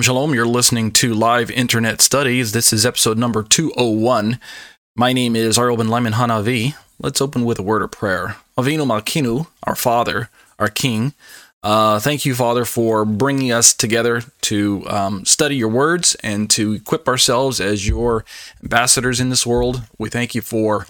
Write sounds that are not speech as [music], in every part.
Shalom, shalom. You're listening to Live Internet Studies. This is episode number 201. My name is Ariel Ben Lyman Hanavi. Let's open with a word of prayer. Avinu Malkinu, our Father, our King. Uh, thank you, Father, for bringing us together to um, study your words and to equip ourselves as your ambassadors in this world. We thank you for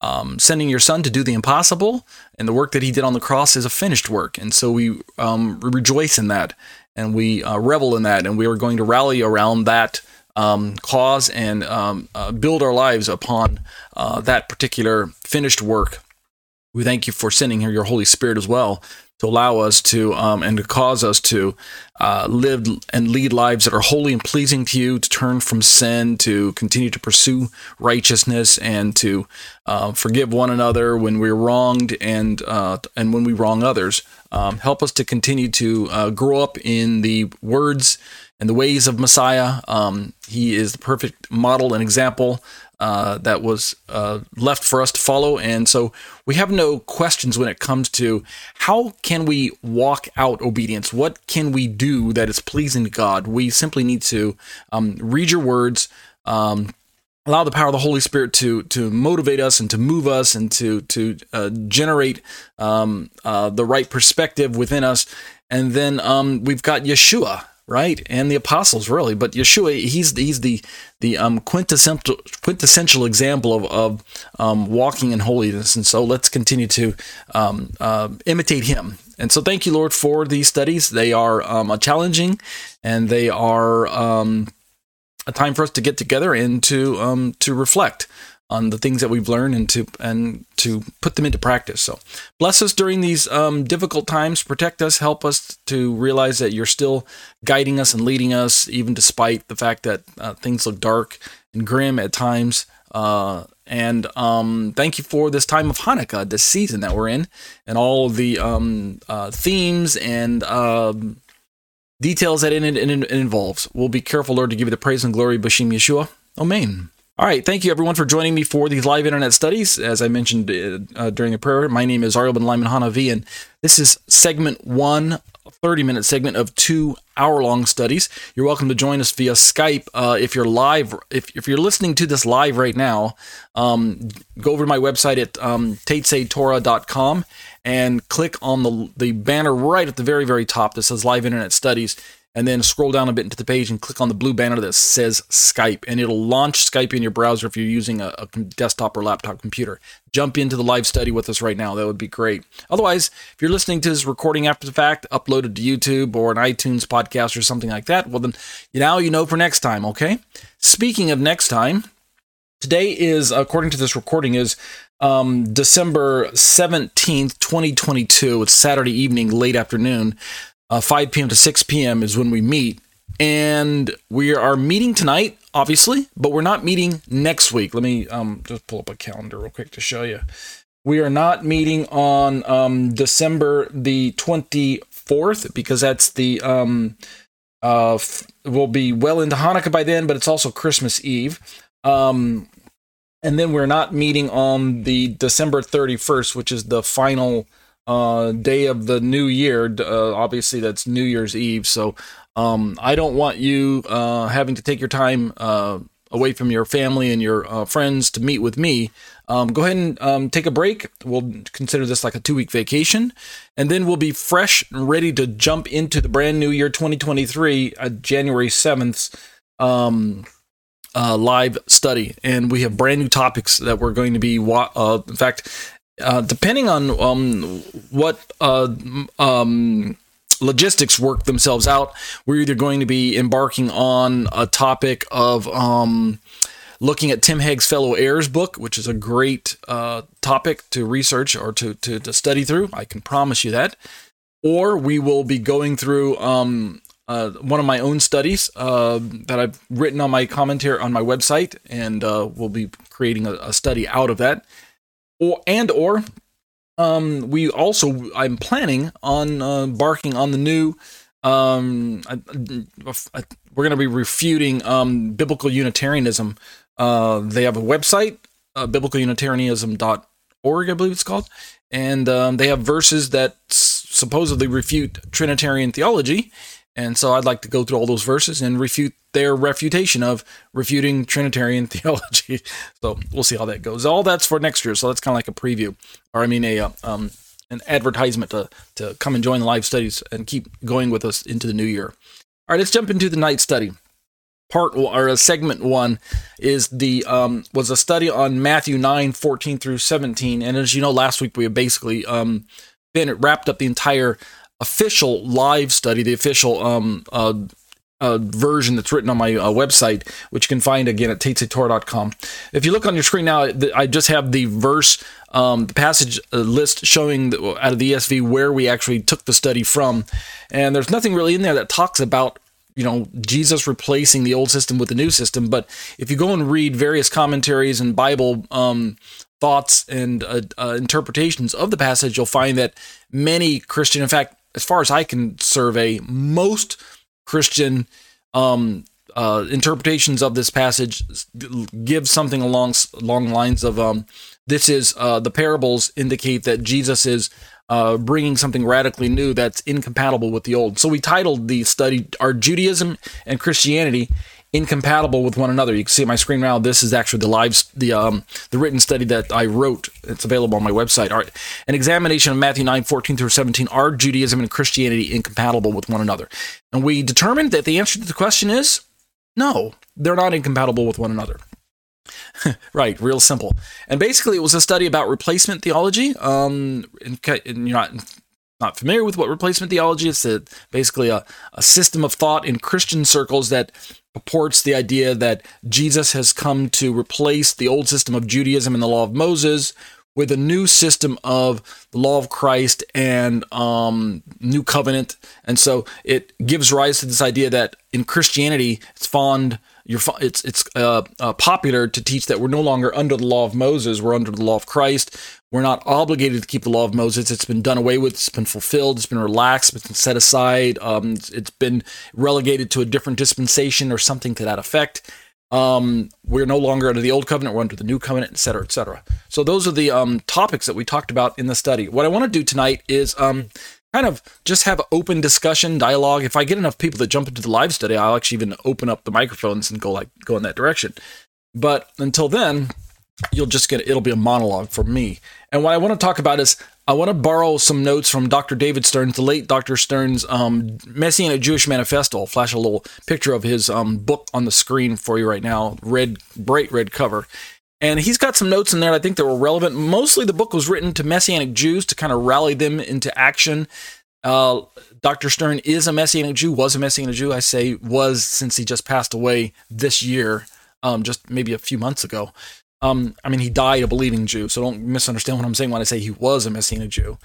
um, sending your Son to do the impossible, and the work that he did on the cross is a finished work. And so we um, rejoice in that and we uh, revel in that, and we are going to rally around that um, cause and um, uh, build our lives upon uh, that particular finished work. We thank you for sending here your Holy Spirit as well to allow us to um, and to cause us to uh, live and lead lives that are holy and pleasing to you, to turn from sin, to continue to pursue righteousness, and to uh, forgive one another when we're wronged and uh, and when we wrong others. Um, help us to continue to uh, grow up in the words and the ways of Messiah. Um, he is the perfect model and example uh, that was uh, left for us to follow. And so we have no questions when it comes to how can we walk out obedience? What can we do that is pleasing to God? We simply need to um, read your words. Um, allow the power of the Holy Spirit to to motivate us and to move us and to to uh, generate um, uh, the right perspective within us. And then um, we've got Yeshua, right, and the apostles, really. But Yeshua, he's he's the the um, quintessential quintessential example of of um, walking in holiness. And so let's continue to um, uh, imitate him. And so thank you, Lord, for these studies. They are um, challenging, and they are a time for us to get together and to um, to reflect on the things that we've learned and to and to put them into practice. So bless us during these um, difficult times. Protect us. Help us to realize that you're still guiding us and leading us, even despite the fact that uh, things look dark and grim at times. Uh, and um, thank you for this time of Hanukkah, this season that we're in, and all the um, uh, themes and um, details that it, it, involves. We'll be careful, Lord, to give you the praise and glory, Bashim Yeshua. Amen. All right, thank you everyone for joining me for these live internet studies. As I mentioned uh, uh during the prayer, my name is Ariel Ben Lyman Hanavi, and this is segment one 30 minute segment of two hour long studies. You're welcome to join us via Skype. Uh, if you're live, if, if you're listening to this live right now, um, go over to my website at um, and click on the, the banner right at the very, very top that says Live Internet Studies and then scroll down a bit into the page and click on the blue banner that says Skype, and it'll launch Skype in your browser if you're using a, a, desktop or laptop computer. Jump into the live study with us right now. That would be great. Otherwise, if you're listening to this recording after the fact, uploaded to YouTube or an iTunes podcast or something like that, well, then now you know for next time, okay? Speaking of next time, today is, according to this recording, is um, December 17th, 2022. It's Saturday evening, late afternoon uh, 5 p.m. to 6 p.m. is when we meet. And we are meeting tonight, obviously, but we're not meeting next week. Let me um, just pull up a calendar real quick to show you. We are not meeting on um, December the 24th because that's the um, uh, f- we'll be well into Hanukkah by then, but it's also Christmas Eve. Um, and then we're not meeting on the December 31st, which is the final uh, day of the new year. Uh, obviously, that's New Year's Eve. So um, I don't want you uh, having to take your time uh, away from your family and your uh, friends to meet with me. Um, go ahead and um, take a break. We'll consider this like a two week vacation. And then we'll be fresh and ready to jump into the brand new year 2023, uh, January 7th. Uh, live study, and we have brand new topics that we're going to be. Wa- uh, in fact, uh, depending on um, what uh, um, logistics work themselves out, we're either going to be embarking on a topic of um, looking at Tim Hegg's Fellow Heirs book, which is a great uh, topic to research or to, to, to, study through. I can promise you that. Or we will be going through um, uh, one of my own studies uh, that I've written on my commentary on my website, and uh, we'll be creating a, a study out of that or and or um, we also I'm planning on uh, embarking on the new. Um, I, I, we're going to be refuting um, biblical Unitarianism. Uh, they have a website, uh, biblicalunitarianism.org, I believe it's called, and um, they have verses that supposedly refute Trinitarian theology. And so I'd like to go through all those verses and refute their refutation of refuting Trinitarian [laughs] theology. So we'll see how that goes. All that's for next year. So that's kind of like a preview, or I mean, a uh, um, an advertisement to, to come and join the live studies and keep going with us into the new year. All right, let's jump into the night study. Part or segment one is the um, was a study on Matthew 9, 14 through 17. And as you know, last week we basically um, been wrapped up the entire official live study, the official um, uh, uh, version that's written on my uh, website, which you can find again at tentoftorah.com. If you look on your screen now, I just have the verse, um, the passage uh, list showing the, out of the ESV where we actually took the study from. And there's nothing really in there that talks about you know Jesus replacing the old system with the new system. But if you go and read various commentaries and Bible um, thoughts and uh, uh, interpretations of the passage, you'll find that many Christian, in fact, as far as I can survey, most Christian um, uh, interpretations of this passage give something along along lines of um, this is uh, the parables indicate that Jesus is uh, bringing something radically new that's incompatible with the old. So we titled the study "Are Judaism and Christianity incompatible with one another. You can see my screen now. This is actually the live, the um, the written study that I wrote. It's available on my website. All right, an examination of Matthew 9, 14 through 17. Are Judaism and Christianity incompatible with one another? And we determined that the answer to the question is no. They're not incompatible with one another. [laughs] right, real simple. And basically, it was a study about replacement theology. Um, and, and you're not not familiar with what replacement theology is, basically a, a system of thought in Christian circles that purports the idea that Jesus has come to replace the old system of Judaism and the law of Moses with a new system of the law of Christ and um, new covenant. And so it gives rise to this idea that in Christianity, it's fond it's it's uh, uh, popular to teach that we're no longer under the law of Moses, we're under the law of Christ. We're not obligated to keep the law of Moses. It's been done away with. It's been fulfilled. It's been relaxed. It's been set aside. Um, it's been relegated to a different dispensation or something to that effect. Um, we're no longer under the old covenant. We're under the new covenant, et cetera, et cetera. So those are the um, topics that we talked about in the study. What I want to do tonight is um, kind of just have open discussion, dialogue. If I get enough people that jump into the live study, I'll actually even open up the microphones and go like go in that direction. But until then, you'll just get it'll be a monologue for me. And what I want to talk about is I want to borrow some notes from Dr. David Stern, the late Dr. Stern's um, Messianic Jewish Manifesto. I'll flash a little picture of his um, book on the screen for you right now, red, bright red cover. And he's got some notes in there I think that were relevant. Mostly the book was written to Messianic Jews to kind of rally them into action. Uh, Dr. Stern is a Messianic Jew, was a Messianic Jew. I say was since he just passed away this year, um, just maybe a few months ago. Um, I mean, he died a believing Jew, so don't misunderstand what I'm saying when I say he was a Messianic Jew.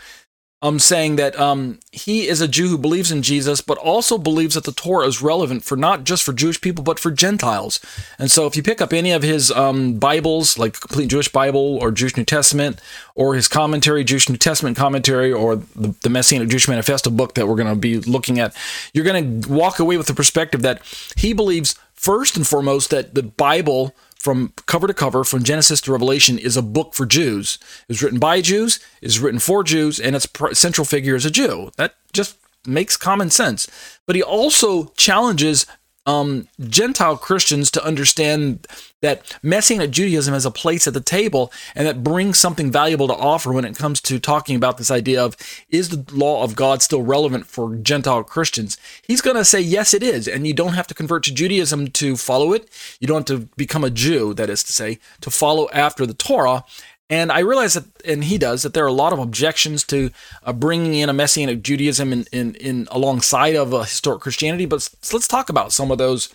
I'm saying that um, he is a Jew who believes in Jesus, but also believes that the Torah is relevant for not just for Jewish people, but for Gentiles. And so, if you pick up any of his um, Bibles, like Complete Jewish Bible or Jewish New Testament, or his commentary, Jewish New Testament commentary, or the, the Messianic Jewish Manifesto book that we're going to be looking at, you're going to walk away with the perspective that he believes, first and foremost, that the Bible from cover to cover, from Genesis to Revelation, is a book for Jews. It was written by Jews, it was written for Jews, and its central figure is a Jew. That just makes common sense. But he also challenges um, Gentile Christians to understand that Messianic Judaism has a place at the table and that brings something valuable to offer when it comes to talking about this idea of is the law of God still relevant for Gentile Christians? He's going to say, yes, it is. And you don't have to convert to Judaism to follow it. You don't have to become a Jew, that is to say, to follow after the Torah. And I realize that, and he does, that there are a lot of objections to uh, bringing in a messianic Judaism in, in, in alongside of a historic Christianity. But let's talk about some of those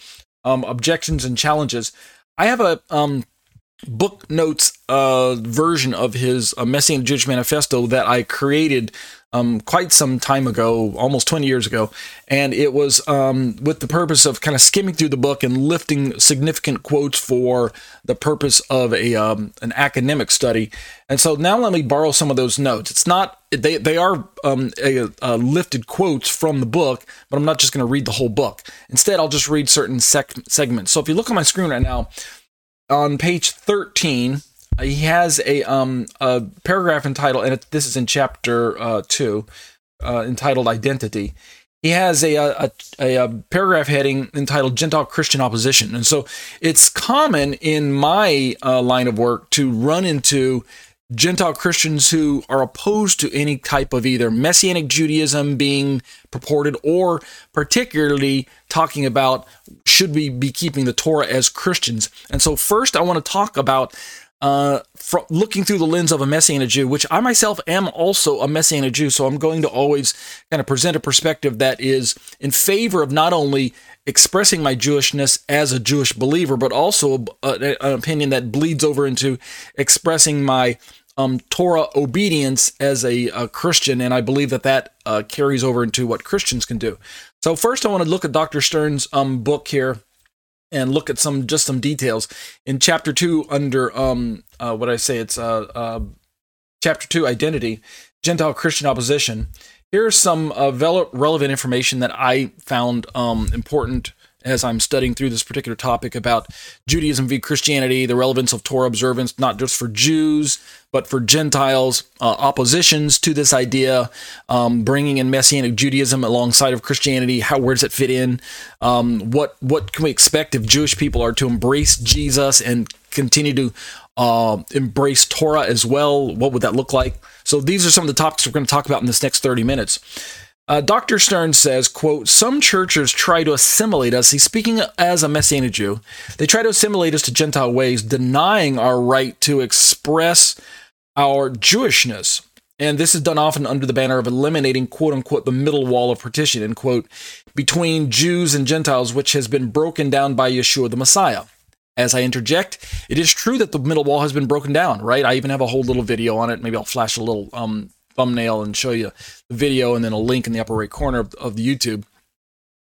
um, objections and challenges. I have a um, book notes uh, version of his uh, Messianic Jewish Manifesto that I created um, quite some time ago, almost 20 years ago. And it was um, with the purpose of kind of skimming through the book and lifting significant quotes for the purpose of a um, an academic study. And so now let me borrow some of those notes. It's not, they, they are um, a, a lifted quotes from the book, but I'm not just going to read the whole book. Instead, I'll just read certain sec- segments. So if you look on my screen right now, on page 13, he has a um a paragraph entitled, and it, this is in chapter uh, two, uh, entitled "Identity." he has a, a, a, a, paragraph heading entitled Gentile Christian Opposition. And so it's common in my uh, line of work to run into Gentile Christians who are opposed to any type of either Messianic Judaism being purported or particularly talking about should we be keeping the Torah as Christians. And so, first, I want to talk about uh, from looking through the lens of a Messianic Jew, which I myself am also a Messianic Jew. So I'm going to always kind of present a perspective that is in favor of not only expressing my Jewishness as a Jewish believer, but also a, an opinion that bleeds over into expressing my um, Torah obedience as a, a, Christian, and I believe that that uh, carries over into what Christians can do. So first, I want to look at Dr. Stern's um, book here and look at some just some details in chapter two under um uh, what I say it's uh, uh chapter two identity Gentile Christian opposition. Here's some uh, relevant information that I found um, important as I'm studying through this particular topic about Judaism v. Christianity, the relevance of Torah observance, not just for Jews, but for Gentiles, uh, oppositions to this idea, um, bringing in Messianic Judaism alongside of Christianity. How where does it fit in? Um, what what can we expect if Jewish people are to embrace Jesus and continue to uh, embrace Torah as well? What would that look like? So these are some of the topics we're going to talk about in this next 30 minutes. Uh, Dr. Stern says, quote, some churches try to assimilate us. He's speaking as a Messianic Jew. They try to assimilate us to Gentile ways, denying our right to express our Jewishness. And this is done often under the banner of eliminating, quote unquote, the middle wall of partition, end quote, between Jews and Gentiles, which has been broken down by Yeshua the Messiah. As I interject, it is true that the middle wall has been broken down, right? I even have a whole little video on it. Maybe I'll flash a little um, thumbnail and show you the video and then a link in the upper right corner of, of the YouTube.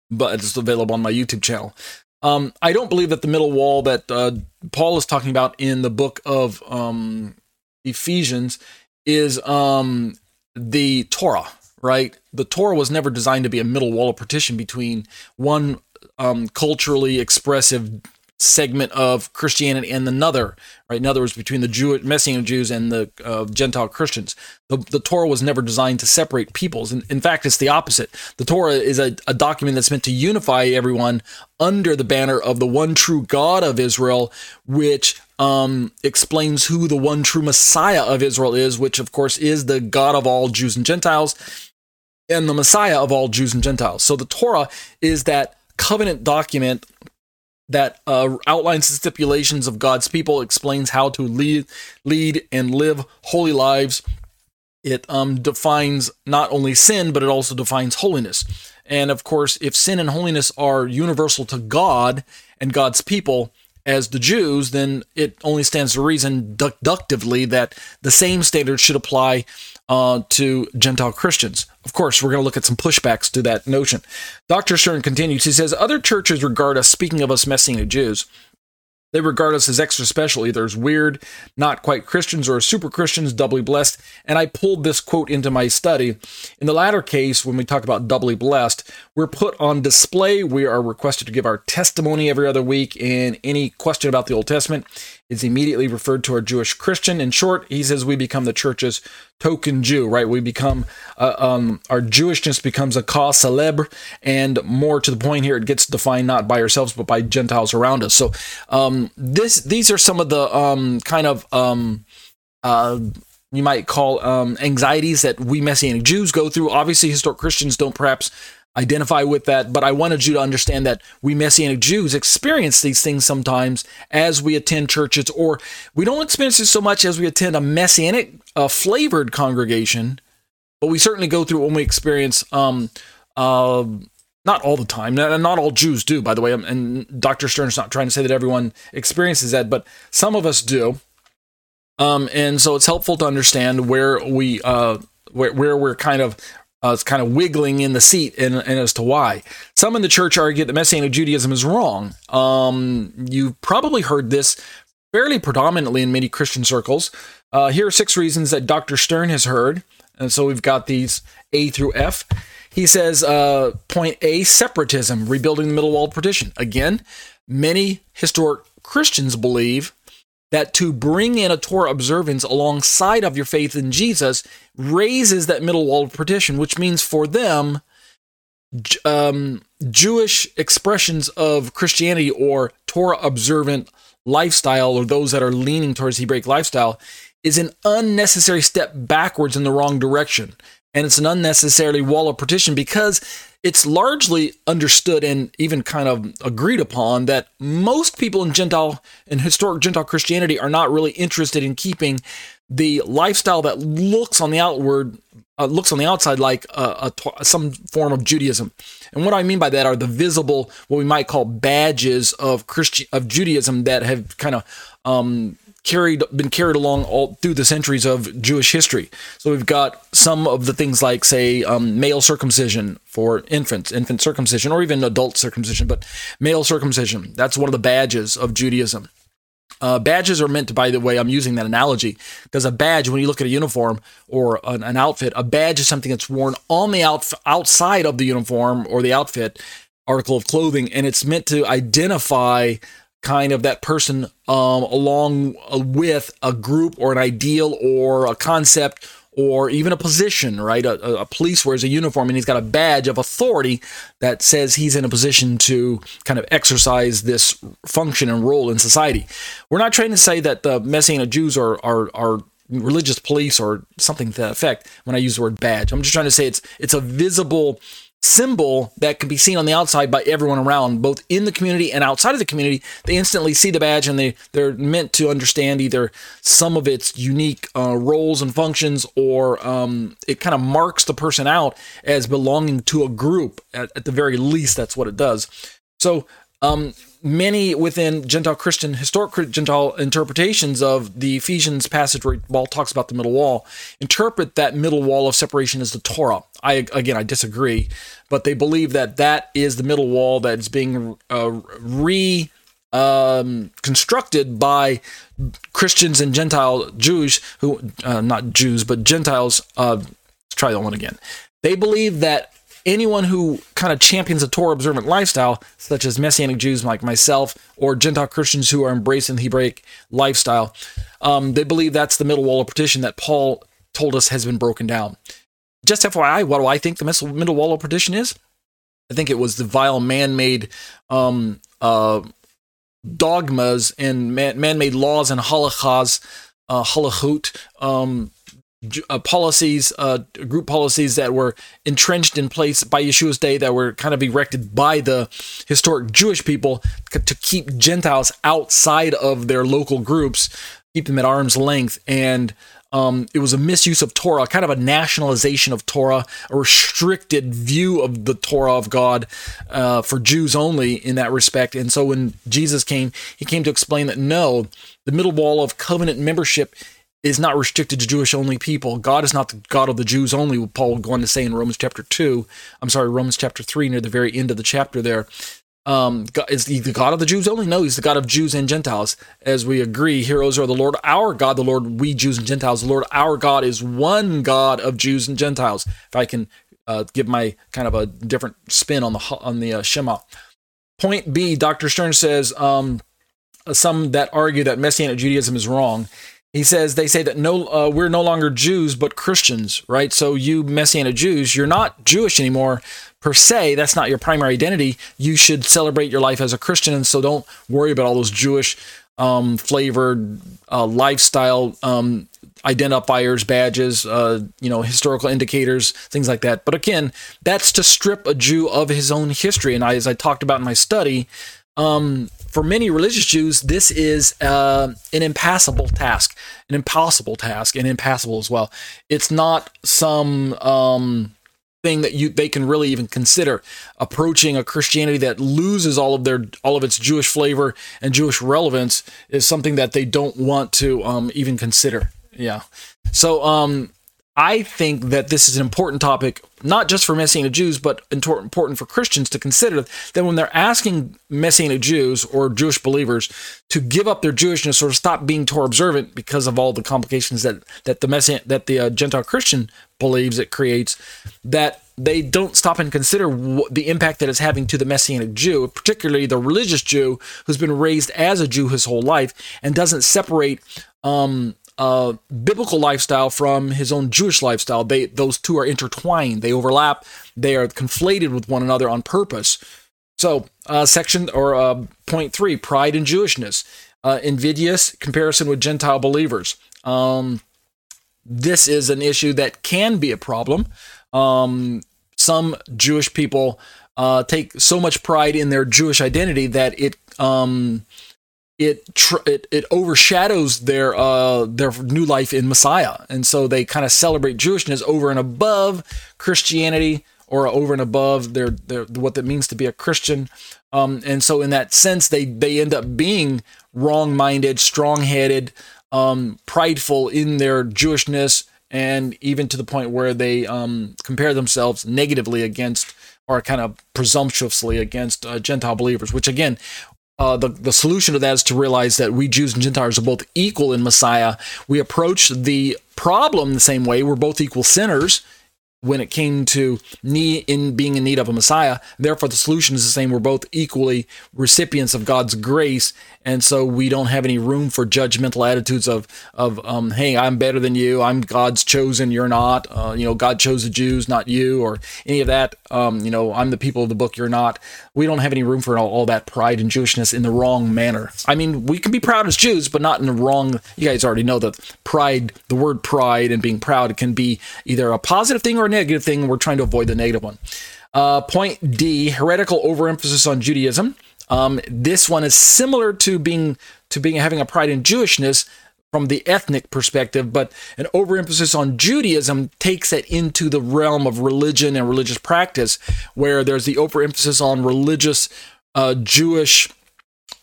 But it's available on my YouTube channel. Um, I don't believe that the middle wall that uh, Paul is talking about in the book of um, Ephesians is um, the Torah, right? The Torah was never designed to be a middle wall of partition between one um, culturally expressive segment of Christianity and another, right? In other words, between the Jew, Messianic Jews and the uh, Gentile Christians. The, the Torah was never designed to separate peoples. In, in fact, it's the opposite. The Torah is a, a document that's meant to unify everyone under the banner of the one true God of Israel, which um, explains who the one true Messiah of Israel is, which of course is the God of all Jews and Gentiles and the Messiah of all Jews and Gentiles. So the Torah is that covenant document that uh, outlines the stipulations of God's people, explains how to lead, lead and live holy lives. It um, defines not only sin, but it also defines holiness. And of course, if sin and holiness are universal to God and God's people, as the Jews, then it only stands to reason deductively that the same standards should apply uh, to Gentile Christians. Of course, we're going to look at some pushbacks to that notion. Dr. Stern continues. He says, Other churches regard us, speaking of us Messianic Jews, they regard us as extra special, either as weird, not quite Christians, or as super Christians, doubly blessed. And I pulled this quote into my study. In the latter case, when we talk about doubly blessed, we're put on display. We are requested to give our testimony every other week. And any question about the Old Testament is immediately referred to our Jewish Christian. In short, he says we become the church's token Jew, right? We become, uh, um, our Jewishness becomes a cause celebre, and more to the point here, it gets defined not by ourselves, but by Gentiles around us. So, um, this, these are some of the um, kind of, um, uh, you might call um, anxieties that we Messianic Jews go through. Obviously, historic Christians don't perhaps identify with that, but I wanted you to understand that we Messianic Jews experience these things sometimes as we attend churches, or we don't experience it so much as we attend a Messianic uh, flavored congregation, but we certainly go through when we experience. Um, uh, not all the time, and not all Jews do, by the way. And Dr. Stern's not trying to say that everyone experiences that, but some of us do. Um, and so it's helpful to understand where we uh, where, where we're kind of uh, it's kind of wiggling in the seat and, and, as to why. Some in the church argue that Messianic Judaism is wrong. Um, you've probably heard this fairly predominantly in many Christian circles. Uh, here are six reasons that Dr. Stern has heard. And so we've got these A through F. He says, uh, point A, separatism, rebuilding the middle wall partition. Again, many historic Christians believe that to bring in a Torah observance alongside of your faith in Jesus raises that middle wall of partition, which means for them, um, Jewish expressions of Christianity or Torah observant lifestyle, or those that are leaning towards Hebraic lifestyle, is an unnecessary step backwards in the wrong direction. And it's an unnecessarily wall of partition because it's largely understood and even kind of agreed upon that most people in Gentile and historic Gentile Christianity are not really interested in keeping the lifestyle that looks on the outward uh, looks on the outside like a, some form of Judaism. And what I mean by that are the visible, what we might call badges of Christian of Judaism that have kind of um, carried been carried along all through the centuries of Jewish history. So we've got some of the things like, say, um, male circumcision for infants, infant circumcision, or even adult circumcision, but male circumcision. That's one of the badges of Judaism. Uh, badges are meant by the way, I'm using that analogy because a badge, when you look at a uniform or an, an outfit, a badge is something that's worn on the out, outside of the uniform or the outfit article of clothing, and it's meant to identify kind of that person um, along with a group or an ideal or a concept or even a position, right? A, a, police wears a uniform and he's got a badge of authority that says he's in a position to kind of exercise this function and role in society. We're not trying to say that the Messianic Jews are, are, are religious police or something to that effect when I use the word badge. I'm just trying to say it's it's a visible symbol that can be seen on the outside by everyone around, both in the community and outside of the community. They instantly see the badge and they, they're meant to understand either some of its unique uh, roles and functions or um, it kind of marks the person out as belonging to a group. At, at the very least, that's what it does. So, um, many within Gentile Christian, historic Gentile interpretations of the Ephesians passage where Paul talks about the middle wall, interpret that middle wall of separation as the Torah. I again, I disagree, but they believe that that is the middle wall that is being uh, re um, constructed by Christians and Gentile Jews who, uh, not Jews, but Gentiles. Uh, let's try that one again. They believe that anyone who kind of champions a Torah observant lifestyle, such as Messianic Jews like myself, or Gentile Christians who are embracing the Hebraic lifestyle, um, they believe that's the middle wall of partition that Paul told us has been broken down. Just FYI, what do I think the middle wall of partition is? I think it was the vile man-made um, uh, dogmas and man-made laws and halachas, uh, halachut, um, uh, policies, uh, group policies that were entrenched in place by Yeshua's day that were kind of erected by the historic Jewish people to keep Gentiles outside of their local groups, keep them at arm's length. And um, it was a misuse of Torah, kind of a nationalization of Torah, a restricted view of the Torah of God uh, for Jews only in that respect. And so when Jesus came, he came to explain that no, the middle wall of covenant membership is not restricted to Jewish only people. God is not the God of the Jews only, Paul going to say in Romans chapter 2. I'm sorry, Romans chapter 3, near the very end of the chapter there. Um, God, is he the God of the Jews only? No, he's the God of Jews and Gentiles. As we agree, heroes are the Lord our God, the Lord we Jews and Gentiles. The Lord our God is one God of Jews and Gentiles. If I can uh, give my kind of a different spin on the on the uh, Shema. Point B, Dr. Stern says um, some that argue that Messianic Judaism is wrong he says they say that no uh, we're no longer Jews but Christians, right? So you Messianic Jews, you're not Jewish anymore per se. That's not your primary identity. You should celebrate your life as a Christian, and so don't worry about all those Jewish um, flavored uh, lifestyle um, identifiers, badges, uh, you know, historical indicators, things like that. But again, that's to strip a Jew of his own history. And I, as I talked about in my study, um, for many religious Jews, this is uh, an impassable task, an impossible task, and impassable as well. It's not some um, thing that you they can really even consider approaching a Christianity that loses all of their all of its Jewish flavor and Jewish relevance is something that they don't want to um, even consider. Yeah. So um, I think that this is an important topic, not just for Messianic Jews, but important for Christians to consider that when they're asking Messianic Jews or Jewish believers to give up their Jewishness or to stop being Torah observant because of all the complications that that the Messian, that the uh, Gentile Christian believes it creates, that they don't stop and consider the impact that it's having to the Messianic Jew, particularly the religious Jew who's been raised as a Jew his whole life and doesn't separate um, uh, biblical lifestyle from his own Jewish lifestyle. They those two are intertwined. They overlap. They are conflated with one another on purpose. So, uh, section or uh, point three: pride in Jewishness, uh, invidious comparison with Gentile believers. Um, this is an issue that can be a problem. Um, some Jewish people uh, take so much pride in their Jewish identity that it um, it, tr- it it overshadows their uh, their new life in Messiah, and so they kind of celebrate Jewishness over and above Christianity or over and above their, their what that means to be a Christian. Um, and so in that sense, they they end up being wrong-minded, strong-headed, um, prideful in their Jewishness, and even to the point where they um, compare themselves negatively against or kind of presumptuously against uh, Gentile believers, which again, uh, the, the solution to that is to realize that we Jews and Gentiles are both equal in Messiah. We approach the problem the same way. We're both equal sinners when it came to need in being in need of a Messiah. Therefore, the solution is the same. We're both equally recipients of God's grace, and so we don't have any room for judgmental attitudes of of um, hey, I'm better than you. I'm God's chosen. You're not. Uh, you know, God chose the Jews, not you, or any of that. Um, you know, I'm the people of the book. You're not. We don't have any room for all, all that pride and Jewishness in the wrong manner. I mean, we can be proud as Jews, but not in the wrong. You guys already know that pride, the word pride and being proud, can be either a positive thing or a negative thing. We're trying to avoid the negative one. Uh, point D: heretical overemphasis on Judaism. Um, this one is similar to being to being having a pride in Jewishness from the ethnic perspective, but an overemphasis on Judaism takes it into the realm of religion and religious practice, where there's the overemphasis on religious uh, Jewish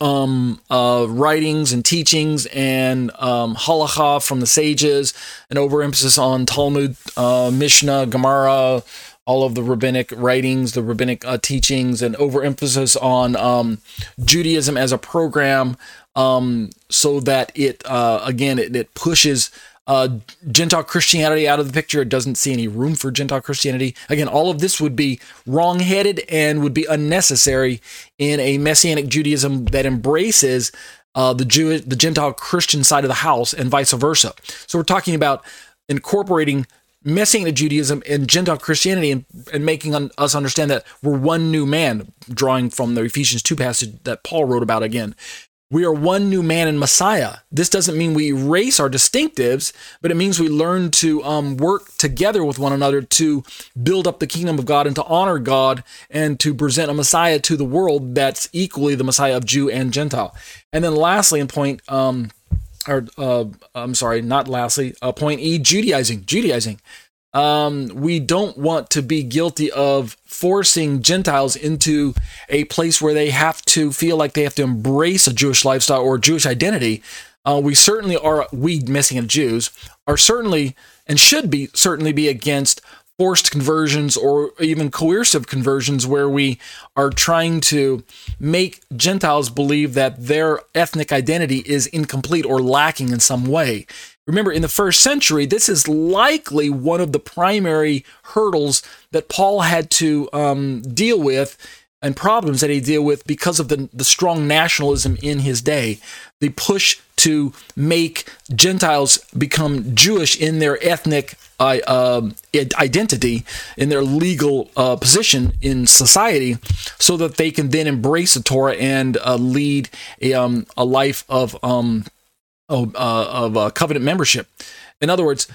um, uh, writings and teachings and um, halacha from the sages, an overemphasis on Talmud, uh, Mishnah, Gemara, all of the rabbinic writings, the rabbinic uh, teachings, and overemphasis on um, Judaism as a program, um, so that it uh, again it, it pushes uh, Gentile Christianity out of the picture. It doesn't see any room for Gentile Christianity. Again, all of this would be wrong-headed and would be unnecessary in a Messianic Judaism that embraces uh, the Jewish, the Gentile Christian side of the house, and vice versa. So we're talking about incorporating Messianic Judaism and Gentile Christianity and, and making un, us understand that we're one new man, drawing from the Ephesians 2 passage that Paul wrote about again. We are one new man in Messiah. This doesn't mean we erase our distinctives, but it means we learn to um, work together with one another to build up the kingdom of God and to honor God and to present a Messiah to the world that's equally the Messiah of Jew and Gentile. And then, lastly, in point, um, or uh, I'm sorry, not lastly, uh, point E, Judaizing. Judaizing. Um, we don't want to be guilty of forcing Gentiles into a place where they have to feel like they have to embrace a Jewish lifestyle or Jewish identity. Uh, we certainly are, we missing Messianic Jews, are certainly and should be certainly be against forced conversions or even coercive conversions where we are trying to make Gentiles believe that their ethnic identity is incomplete or lacking in some way. Remember, in the first century, this is likely one of the primary hurdles that Paul had to um, deal with and problems that he deal with because of the, the strong nationalism in his day. The push to make Gentiles become Jewish in their ethnic uh, uh, identity, in their legal uh, position in society, so that they can then embrace the Torah and uh, lead a, um, a life of um, of, uh, of uh, covenant membership. In other words,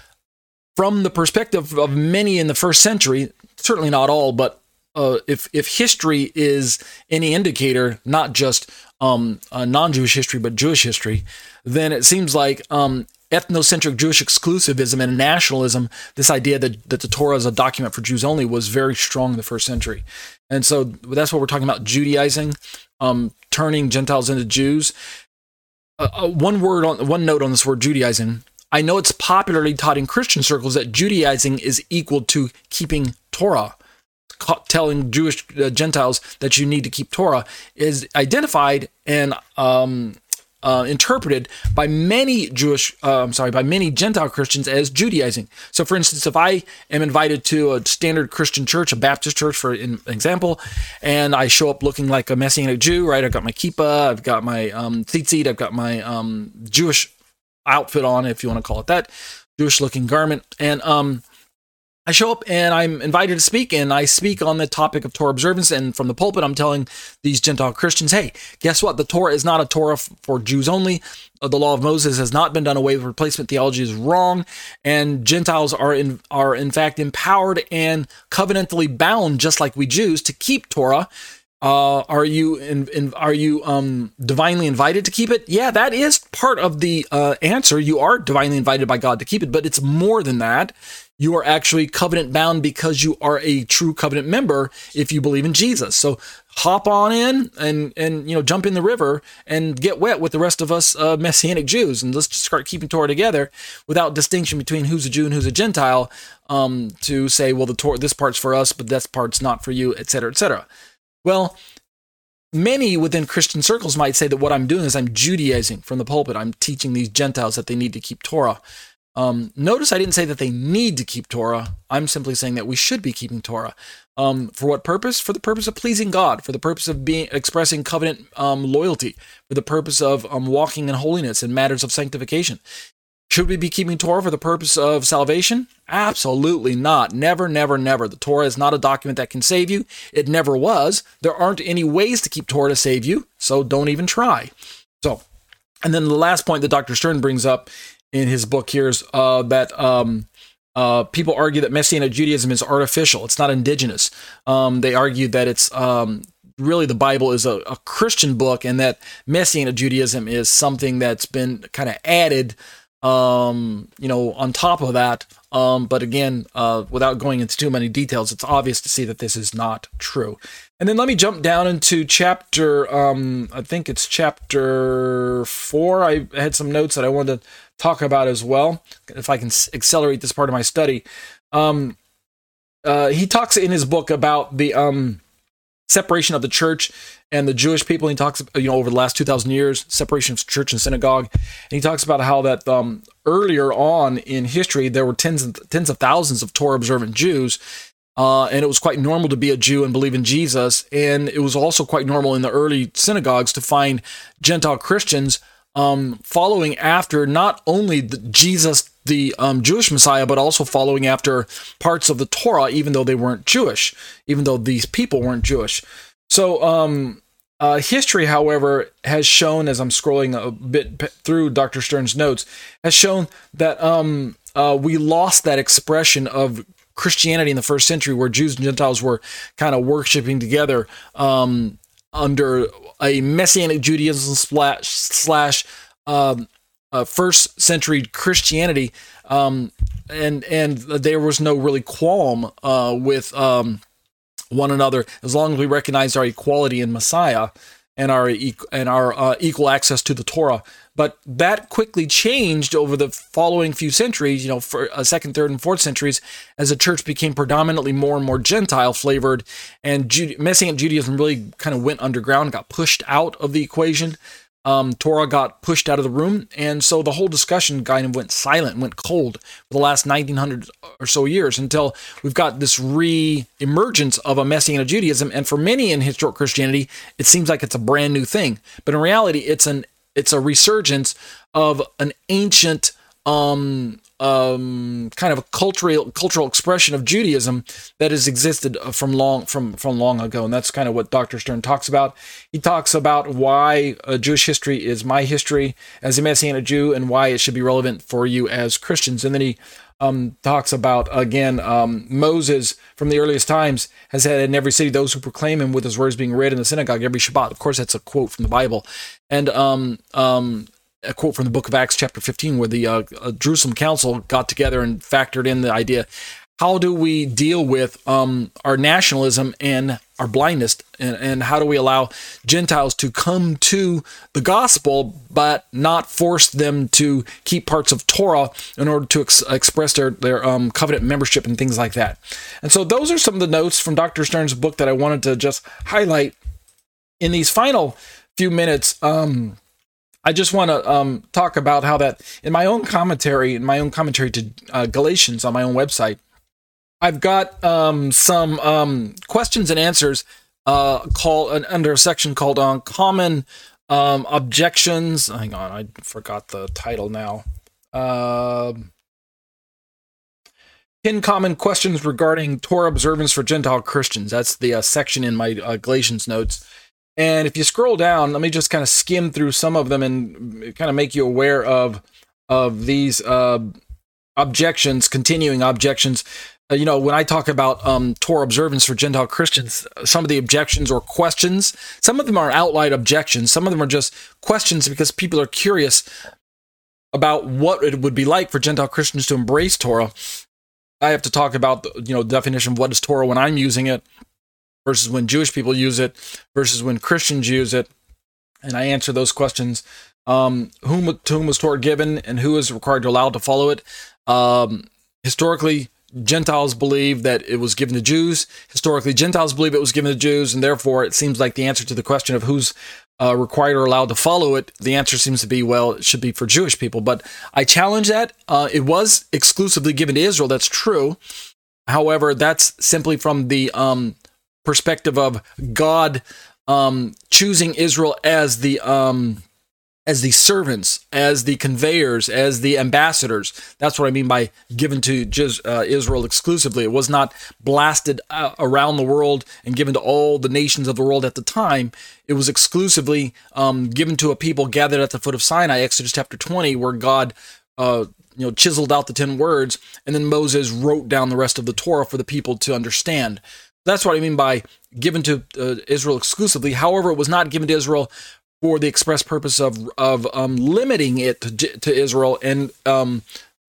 from the perspective of many in the first century, certainly not all, but uh, if if history is any indicator, not just um, non-Jewish history but Jewish history, then it seems like um, ethnocentric Jewish exclusivism and nationalism, this idea that, that the Torah is a document for Jews only, was very strong in the first century. And so that's what we're talking about Judaizing, um, turning Gentiles into Jews uh, uh, one word on one note on this word Judaizing. I know it's popularly taught in Christian circles that Judaizing is equal to keeping Torah. Telling Jewish uh, Gentiles that you need to keep Torah is identified and um, uh, interpreted by many Jewish, uh, I'm sorry, by many Gentile Christians as Judaizing. So, for instance, if I am invited to a standard Christian church, a Baptist church, for an example, and I show up looking like a Messianic Jew, right? I've got my kippah, I've got my um, tzitzit, I've got my um, Jewish outfit on, if you want to call it that, Jewish looking garment. And um, I show up and I'm invited to speak, and I speak on the topic of Torah observance. And from the pulpit, I'm telling these Gentile Christians, hey, guess what? The Torah is not a Torah for Jews only. Uh, the law of Moses has not been done away with. Replacement theology is wrong, and Gentiles are in are in fact empowered and covenantally bound, just like we Jews, to keep Torah. Uh, are you in, in, are you um, divinely invited to keep it? Yeah, that is part of the uh, answer. You are divinely invited by God to keep it, but it's more than that you are actually covenant bound because you are a true covenant member if you believe in Jesus. So hop on in and and you know jump in the river and get wet with the rest of us uh, messianic Jews and let's just start keeping Torah together without distinction between who's a Jew and who's a Gentile um, to say well the Torah this part's for us but that part's not for you etc etc. Well, many within Christian circles might say that what I'm doing is I'm Judaizing from the pulpit. I'm teaching these Gentiles that they need to keep Torah. Um, notice I didn't say that they need to keep Torah. I'm simply saying that we should be keeping Torah. Um, for what purpose? For the purpose of pleasing God, for the purpose of being expressing covenant um, loyalty, for the purpose of um, walking in holiness in matters of sanctification. Should we be keeping Torah for the purpose of salvation? Absolutely not. Never, never, never. The Torah is not a document that can save you. It never was. There aren't any ways to keep Torah to save you, so don't even try. So, and then the last point that Dr. Stern brings up in his book here is uh, that um, uh, people argue that Messianic Judaism is artificial. It's not indigenous. Um, they argue that it's um, really the Bible is a, a, Christian book and that Messianic Judaism is something that's been kind of added, um, you know, on top of that. Um, but again, uh, without going into too many details, it's obvious to see that this is not true. And then let me jump down into chapter, um, I think it's chapter four. I had some notes that I wanted to talk about as well, if I can accelerate this part of my study. Um, uh, he talks in his book about the um, separation of the church and the Jewish people. He talks, you know, over the last 2,000 years, separation of church and synagogue. And he talks about how that um, earlier on in history, there were tens and tens of thousands of Torah observant Jews. Uh, and it was quite normal to be a Jew and believe in Jesus. And it was also quite normal in the early synagogues to find Gentile Christians um, following after not only the Jesus, the um, Jewish Messiah, but also following after parts of the Torah, even though they weren't Jewish, even though these people weren't Jewish. So, um, uh, history, however, has shown, as I'm scrolling a bit through Dr. Stern's notes, has shown that um, uh, we lost that expression of Christianity in the first century, where Jews and Gentiles were kind of worshiping together um, under a Messianic Judaism slash, slash um, uh, first century Christianity, um, and and there was no really qualm uh, with um, one another as long as we recognize our equality in Messiah and our and our uh, equal access to the Torah. But that quickly changed over the following few centuries, you know, for a uh, second, third, and fourth centuries, as the church became predominantly more and more Gentile flavored, and Jude- Messianic Judaism really kind of went underground, got pushed out of the equation. Um, Torah got pushed out of the room, and so the whole discussion kind of went silent, went cold for the last 1900 or so years until we've got this re-emergence of a Messianic Judaism. And for many in historic Christianity, it seems like it's a brand new thing, but in reality, it's an it's a resurgence of an ancient um, um, kind of a cultural cultural expression of Judaism that has existed from long from from long ago, and that's kind of what Dr. Stern talks about. He talks about why uh, Jewish history is my history as a Messianic Jew, and why it should be relevant for you as Christians. And then he um, talks about again um, Moses from the earliest times has had in every city those who proclaim him with his words being read in the synagogue every Shabbat. Of course, that's a quote from the Bible, and um, um, a quote from the Book of Acts, chapter fifteen, where the uh, uh, Jerusalem Council got together and factored in the idea: how do we deal with um, our nationalism and our blindness? And, and how do we allow gentiles to come to the gospel but not force them to keep parts of torah in order to ex- express their, their um, covenant membership and things like that? And so those are some of the notes from dr stern's book that i wanted to just highlight in these final few minutes. Um, I just want to um, talk about how that in my own commentary, in my own commentary to uh, Galatians on my own website, I've got um, some um, questions and answers uh, called uh, under a section called on common um, objections. Hang on, I forgot the title now. Uh, 10 common questions regarding Torah observance for Gentile Christians. That's the uh, section in my uh, Galatians notes. And if you scroll down, let me just kind of skim through some of them and kind of make you aware of of these uh, objections, continuing objections. Uh, you know, when I talk about um, Torah observance for Gentile Christians, some of the objections or questions, some of them are outright objections. Some of them are just questions because people are curious about what it would be like for Gentile Christians to embrace Torah. I have to talk about the, you know definition of what is Torah when I'm using it versus when Jewish people use it versus when Christians use it, and I answer those questions. Um, whom to whom was Torah given, and who is required to allow to follow it? Um, historically, Gentiles believe that it was given to Jews. Historically, Gentiles believe it was given to Jews, and therefore, it seems like the answer to the question of who's uh, required or allowed to follow it, the answer seems to be, well, it should be for Jewish people. But I challenge that. Uh, it was exclusively given to Israel. That's true. However, that's simply from the um, perspective of God um, choosing Israel as the um, as the servants, as the conveyors, as the ambassadors. That's what I mean by given to uh, Israel exclusively. It was not blasted uh, around the world and given to all the nations of the world at the time. It was exclusively um, given to a people gathered at the foot of Sinai, Exodus chapter 20, where God uh, you know chiseled out the 10 words and then Moses wrote down the rest of the Torah for the people to understand. That's what I mean by given to uh, Israel exclusively. However, it was not given to Israel for the express purpose of of um, limiting it to, to Israel and um,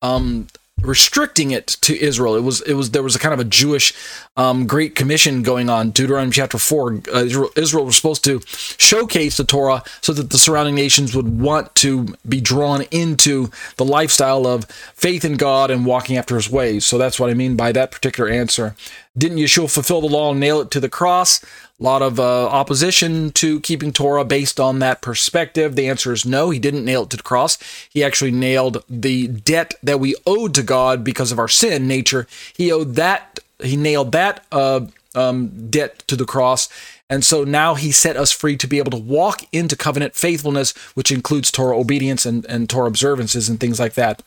um, restricting it to Israel. It was it was there was a kind of a Jewish um, Great Commission going on. Deuteronomy chapter four. Uh, Israel, Israel was supposed to showcase the Torah so that the surrounding nations would want to be drawn into the lifestyle of faith in God and walking after His ways. So that's what I mean by that particular answer. Didn't Yeshua fulfill the law and nail it to the cross? A lot of uh, opposition to keeping Torah based on that perspective. The answer is no, he didn't nail it to the cross. He actually nailed the debt that we owed to God because of our sin nature. He owed that, he nailed that uh, um, debt to the cross. And so now he set us free to be able to walk into covenant faithfulness, which includes Torah obedience and, and Torah observances and things like that.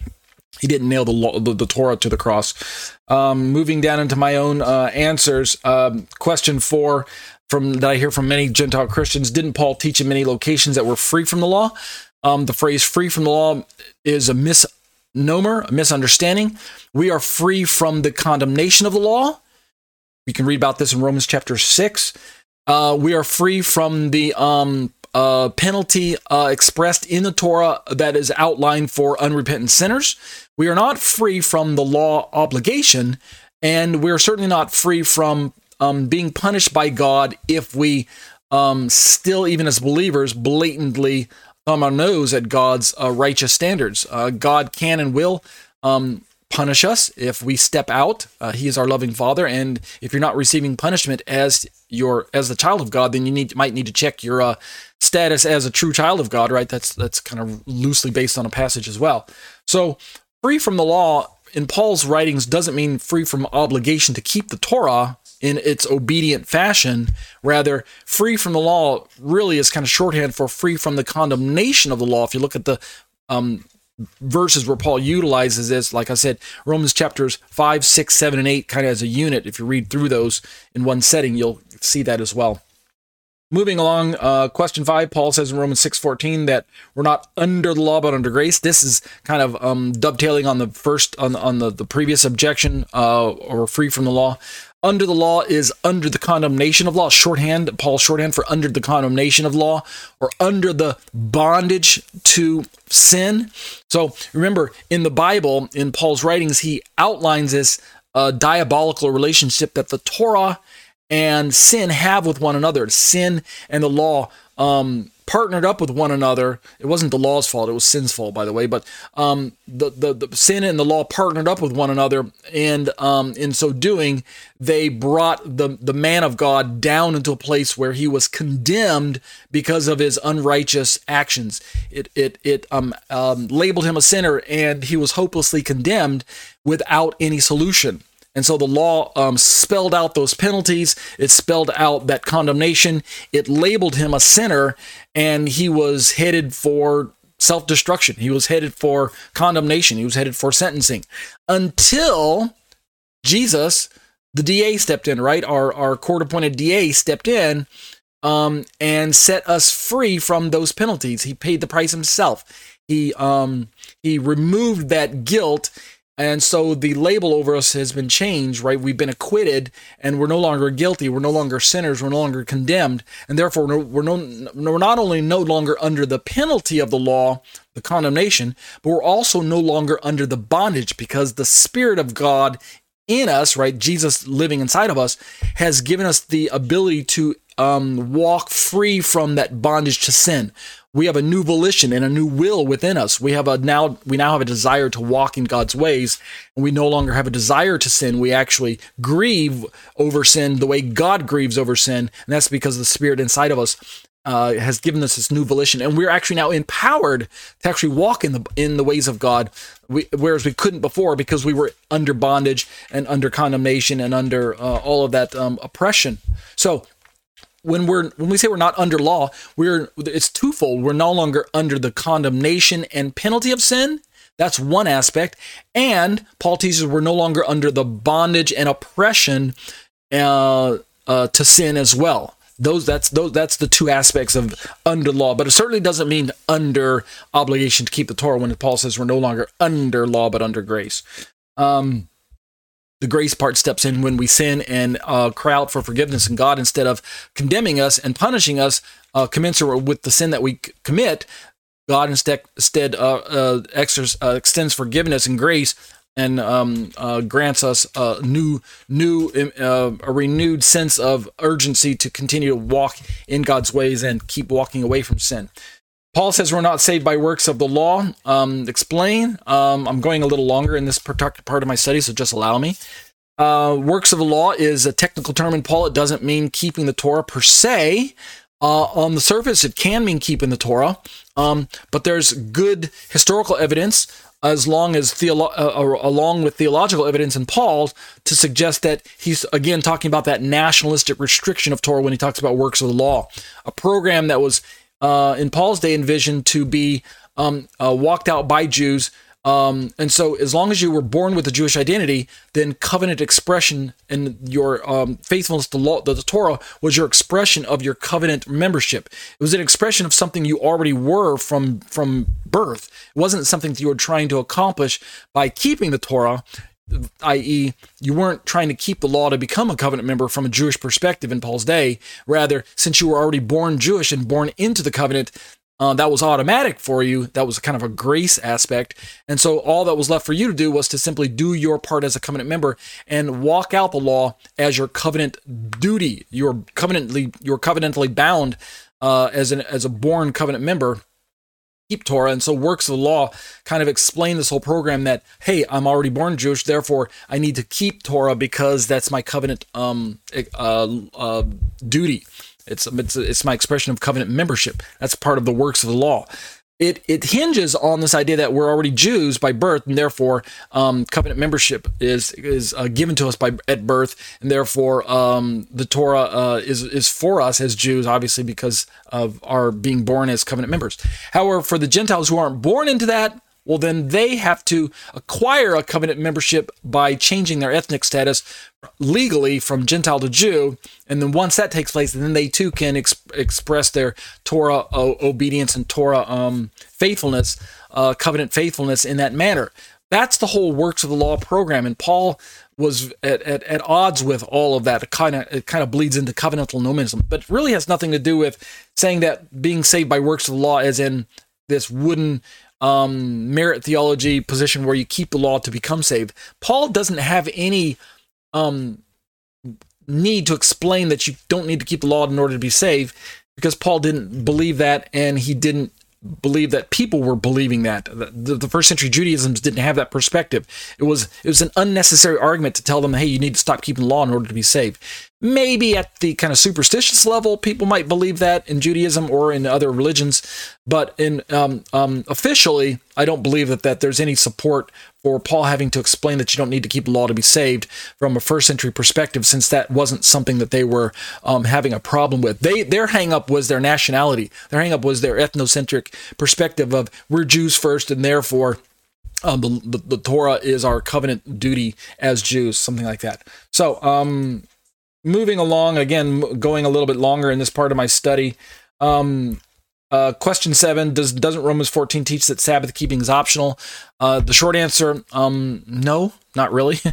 He didn't nail the, the, the Torah to the cross. Um, moving down into my own uh, answers, um, question four from that I hear from many Gentile Christians. Didn't Paul teach in many locations that we're free from the law? Um, the phrase "free from the law" is a misnomer, a misunderstanding. We are free from the condemnation of the law. You can read about this in Romans chapter six. Uh, we are free from the um, uh, penalty uh, expressed in the Torah that is outlined for unrepentant sinners. We are not free from the law obligation, and we're certainly not free from um, being punished by God if we um, still, even as believers, blatantly thumb our nose at God's uh, righteous standards. Uh, God can and will um, punish us if we step out. Uh, he is our loving Father, and if you're not receiving punishment as your as the child of God, then you need might need to check your uh, status as a true child of God. Right? That's that's kind of loosely based on a passage as well. So free from the law in Paul's writings doesn't mean free from obligation to keep the Torah in its obedient fashion. Rather, free from the law really is kind of shorthand for free from the condemnation of the law. If you look at the um, verses where Paul utilizes this, like I said, Romans chapters 5, 6, 7, and 8, kind of as a unit. If you read through those in one setting, you'll see that as well. Moving along, uh, question five, Paul says in Romans 6.14 that we're not under the law but under grace. This is kind of um, dovetailing on the first, on, on the, the previous objection, uh, or free from the law under the law is under the condemnation of law. Shorthand, Paul shorthand for under the condemnation of law or under the bondage to sin. So remember, in the Bible, in Paul's writings, he outlines this uh, diabolical relationship that the Torah and sin have with one another. Sin and the law um, partnered up with one another. It wasn't the law's fault; it was sin's fault, by the way. But um, the, the the sin and the law partnered up with one another, and um, in so doing, they brought the the man of God down into a place where he was condemned because of his unrighteous actions. It it it um, um labeled him a sinner, and he was hopelessly condemned without any solution. And so the law um, spelled out those penalties. It spelled out that condemnation. It labeled him a sinner, and he was headed for self destruction. He was headed for condemnation. He was headed for sentencing until Jesus, the DA, stepped in, right? Our, our court appointed DA stepped in um, and set us free from those penalties. He paid the price himself. He, um, he removed that guilt and so the label over us has been changed, right? We've been acquitted and we're no longer guilty. We're no longer sinners. We're no longer condemned. And therefore, we're, no, we're not only no longer under the penalty of the law, the condemnation, but we're also no longer under the bondage because the Spirit of God in us, right? Jesus living inside of us has given us the ability to um, walk free from that bondage to sin we have a new volition and a new will within us. We have a now we now have a desire to walk in God's ways, and we no longer have a desire to sin. We actually grieve over sin the way God grieves over sin, and that's because the Spirit inside of us uh, has given us this new volition, and we're actually now empowered to actually walk in the in the ways of God, we, whereas we couldn't before because we were under bondage and under condemnation and under uh, all of that um, oppression. So when we're when we say we're not under law, we're it's twofold. We're no longer under the condemnation and penalty of sin. That's one aspect. And Paul teaches we're no longer under the bondage and oppression uh, uh, to sin as well. Those that's those that's the two aspects of under law, but it certainly doesn't mean under obligation to keep the Torah when Paul says we're no longer under law but under grace. Um, the grace part steps in when we sin and uh, cry out for forgiveness and God instead of condemning us and punishing us uh, commensurate with the sin that we c- commit. God instead, instead uh, uh, uh, extends forgiveness and grace and um, uh, grants us a new, new, a renewed sense of urgency to continue to walk in God's ways and keep walking away from sin. Paul says we're not saved by works of the law. Um, explain. Um, I'm going a little longer in this part of my study, so just allow me. Uh, works of the law is a technical term in Paul. It doesn't mean keeping the Torah per se. Uh, on the surface, it can mean keeping the Torah, um, but there's good historical evidence as long as theolo- uh, uh, along with theological evidence in Paul to suggest that he's again talking about that nationalistic restriction of Torah when he talks about works of the law, a program that was uh, in Paul's day envisioned to be um, uh, walked out by Jews. Um, and so, as long as you were born with a Jewish identity, then covenant expression and your um, faithfulness to law, the, the Torah was your expression of your covenant membership. It was an expression of something you already were from from birth. It wasn't something that you were trying to accomplish by keeping the Torah i.e., you weren't trying to keep the law to become a covenant member from a Jewish perspective in Paul's day. Rather, since you were already born Jewish and born into the covenant, uh, that was automatic for you. That was kind of a grace aspect. And so all that was left for you to do was to simply do your part as a covenant member and walk out the law as your covenant duty. You're covenantly, you're covenantally bound uh, as an as a born covenant member keep Torah. And so works of the law kind of explain this whole program that, hey, I'm already born Jewish, therefore I need to keep Torah because that's my covenant um, uh, uh, duty. It's, it's, it's my expression of covenant membership. That's part of the works of the law it it hinges on this idea that we're already Jews by birth, and therefore um, covenant membership is is uh, given to us by at birth, and therefore um, the Torah uh, is is for us as Jews, obviously because of our being born as covenant members. However, for the Gentiles who aren't born into that, well, then they have to acquire a covenant membership by changing their ethnic status legally from Gentile to Jew. And then once that takes place, then they too can ex- express their Torah o- obedience and Torah um, faithfulness, uh, covenant faithfulness in that manner. That's the whole works of the law program. And Paul was at, at, at odds with all of that. It kind of it kind of bleeds into covenantal nomism, but really has nothing to do with saying that being saved by works of the law, as in this wooden um, merit theology position where you keep the law to become saved. Paul doesn't have any um, need to explain that you don't need to keep the law in order to be saved because Paul didn't believe that and he didn't believe that people were believing that. The, the, first century Judaism didn't have that perspective. It was it was an unnecessary argument to tell them, hey, you need to stop keeping the law in order to be saved. Maybe at the kind of superstitious level, people might believe that in Judaism or in other religions, but in um, um, officially, I don't believe that that there's any support for Paul having to explain that you don't need to keep the law to be saved from a first century perspective, since that wasn't something that they were um, having a problem with. They their hangup was their nationality. Their hangup was their ethnocentric perspective of we're Jews first, and therefore. Um, the, the, the Torah is our covenant duty as Jews, something like that. So, um, moving along again, going a little bit longer in this part of my study. Um, uh, question seven: Does doesn't Romans fourteen teach that Sabbath keeping is optional? Uh, the short answer: um, No, not really. [laughs]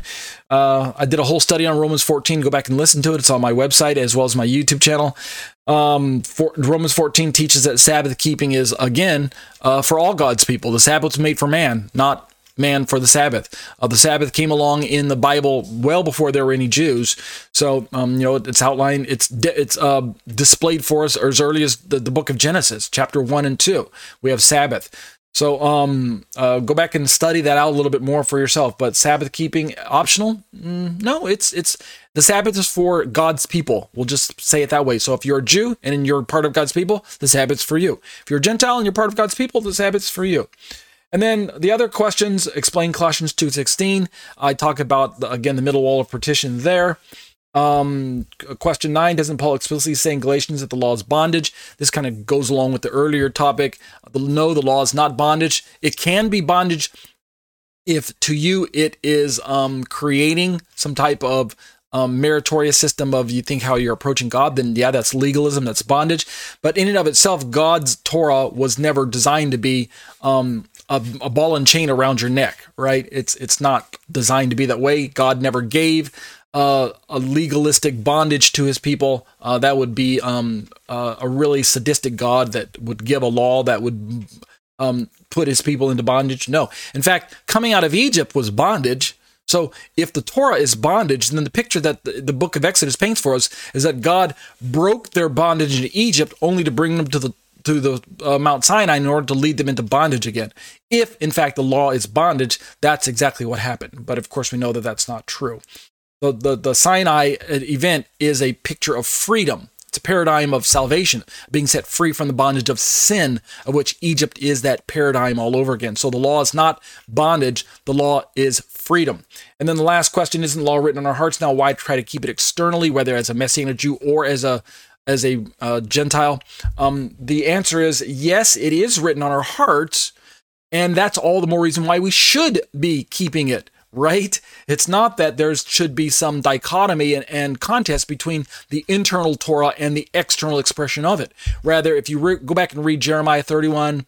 Uh, I did a whole study on Romans fourteen. Go back and listen to it. It's on my website as well as my YouTube channel. Um, for, Romans fourteen teaches that Sabbath keeping is again uh, for all God's people. The Sabbath was made for man, not man for the Sabbath. Uh, the Sabbath came along in the Bible well before there were any Jews. So, um, you know, it's outlined, it's it's uh, displayed for us as early as the, the book of Genesis, chapter 1 and 2. We have Sabbath. So um, uh, go back and study that out a little bit more for yourself. But Sabbath keeping optional? Mm, no, it's it's the Sabbath is for God's people. We'll just say it that way. So if you're a Jew and you're part of God's people, the Sabbath's for you. If you're a Gentile and you're part of God's people, the Sabbath's for you. And then the other questions explain Colossians 2.16. I talk about, again, the middle wall of partition there. Um, question nine, doesn't Paul explicitly say in Galatians that the law is bondage? This kind of goes along with the earlier topic. No, the law is not bondage. It can be bondage if to you it is um, creating some type of um, meritorious system of you think how you're approaching God, then yeah, that's legalism, that's bondage. But in and of itself, God's Torah was never designed to be um, a, a, ball and chain around your neck, right? It's it's not designed to be that way. God never gave uh, a legalistic bondage to His people. Uh, that would be um, uh, a really sadistic God that would give a law that would um, put His people into bondage. No, in fact, coming out of Egypt was bondage. So if the Torah is bondage, then the picture that the, the book of Exodus paints for us is that God broke their bondage in Egypt only to bring them to the to the uh, Mount Sinai in order to lead them into bondage again. If, in fact, the law is bondage, that's exactly what happened. But of course, we know that that's not true. The, the, the Sinai uh, event is a picture of freedom. It's a paradigm of salvation, being set free from the bondage of sin, of which Egypt is that paradigm all over again. So the law is not bondage, the law is freedom. And then the last question isn't law written on our hearts now? Why try to keep it externally, whether as a Messianic Jew or as a as a uh, Gentile? Um, the answer is yes, it is written on our hearts, and that's all the more reason why we should be keeping it. Right? It's not that there should be some dichotomy and, and contest between the internal Torah and the external expression of it. Rather, if you re- go back and read Jeremiah 31,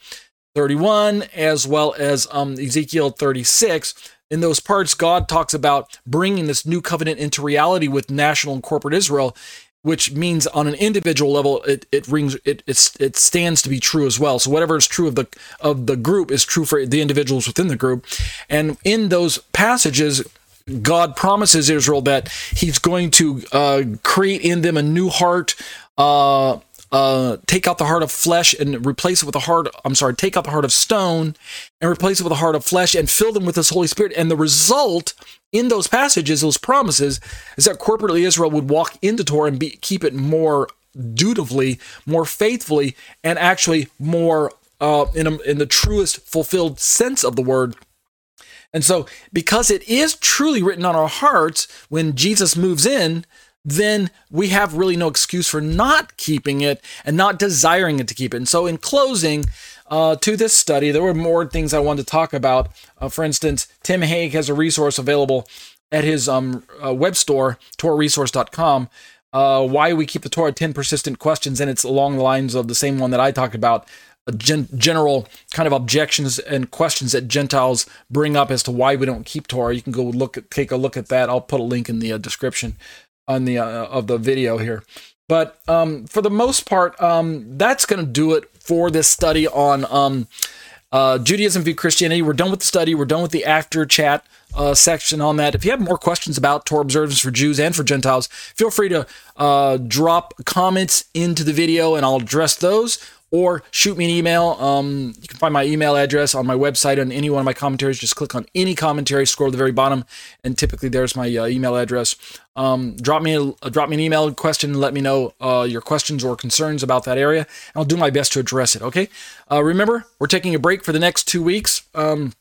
31, as well as um, Ezekiel 36, in those parts, God talks about bringing this new covenant into reality with national and corporate Israel which means on an individual level it, it rings it, it it stands to be true as well. So whatever is true of the of the group is true for the individuals within the group. And in those passages God promises Israel that He's going to uh, create in them a new heart, uh, uh, take out the heart of flesh and replace it with a heart. I'm sorry, take out the heart of stone and replace it with a heart of flesh and fill them with this Holy Spirit. And the result in those passages, those promises, is that corporately Israel would walk into Torah and be, keep it more dutifully, more faithfully, and actually more uh, in, a, in the truest fulfilled sense of the word. And so, because it is truly written on our hearts, when Jesus moves in, then we have really no excuse for not keeping it and not desiring it to keep it. And so, in closing, uh, to this study, there were more things I wanted to talk about. Uh, for instance, Tim Hegg has a resource available at his um, uh, web store, torahresource.com. Uh, why we keep the Torah 10 persistent questions, and it's along the lines of the same one that I talked about gen- general kind of objections and questions that Gentiles bring up as to why we don't keep Torah. You can go look at, take a look at that. I'll put a link in the uh, description on the uh, of the video here. But um, for the most part, um, that's going to do it for this study on um, uh, Judaism v Christianity. We're done with the study. We're done with the after chat uh, section on that. If you have more questions about Torah observance for Jews and for Gentiles, feel free to uh, drop comments into the video and I'll address those or shoot me an email. Um, you can find my email address on my website on any one of my commentaries. Just click on any commentary, scroll to the very bottom, and typically there's my uh, email address. Um, drop me a, uh, drop me an email question let me know uh, your questions or concerns about that area, and I'll do my best to address it. Okay. Uh, remember, we're taking a break for the next two weeks. Um,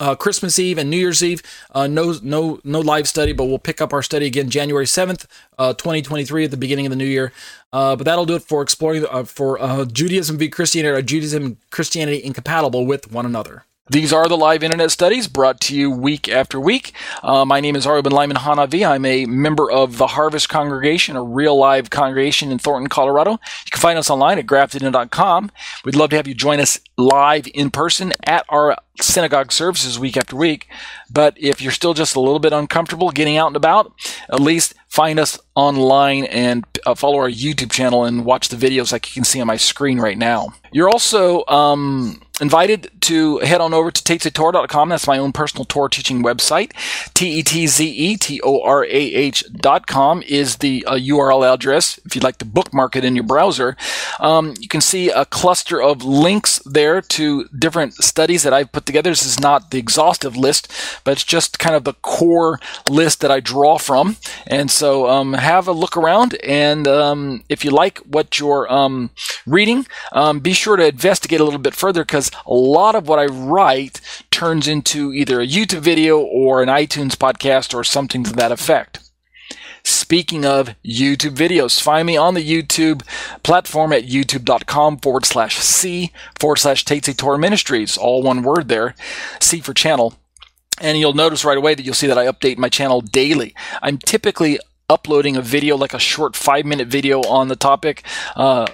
uh, Christmas Eve and New Year's Eve. Uh, no, no, no live study, but we'll pick up our study again January seventh, uh, 2023, at the beginning of the new year. Uh, but that'll do it for exploring uh, for uh, Judaism v Christianity, or Judaism and Christianity incompatible with one another. These are the live internet studies brought to you week after week. Uh, my name is Ari Ben Lyman Hanavi. I'm a member of the Harvest Congregation, a real live congregation in Thornton, Colorado. You can find us online at graftedin.com. We'd love to have you join us live in person at our synagogue services week after week. But if you're still just a little bit uncomfortable getting out and about, at least find us online and uh, follow our YouTube channel and watch the videos like you can see on my screen right now. You're also um, invited to head on over to tetzetorah.com. That's my own personal Torah teaching website. T-E-T-Z-E-T-O-R-A-H.com is the uh, URL address if you'd like to bookmark it in your browser. Um, you can see a cluster of links there to different studies that I've put together. This is not the exhaustive list, but it's just kind of the core list that I draw from. And so um, have a look around, and um, if you like what you're um, reading, um, be sure to investigate a little bit further because a lot of what I write turns into either a YouTube video or an iTunes podcast or something to that effect. Speaking of YouTube videos, find me on the YouTube platform at youtube.com forward slash C forward slash Tetze Torah Ministries, all one word there, C for channel. And you'll notice right away that you'll see that I update my channel daily. I'm typically uploading a video, like a short five minute video on the topic. Uh,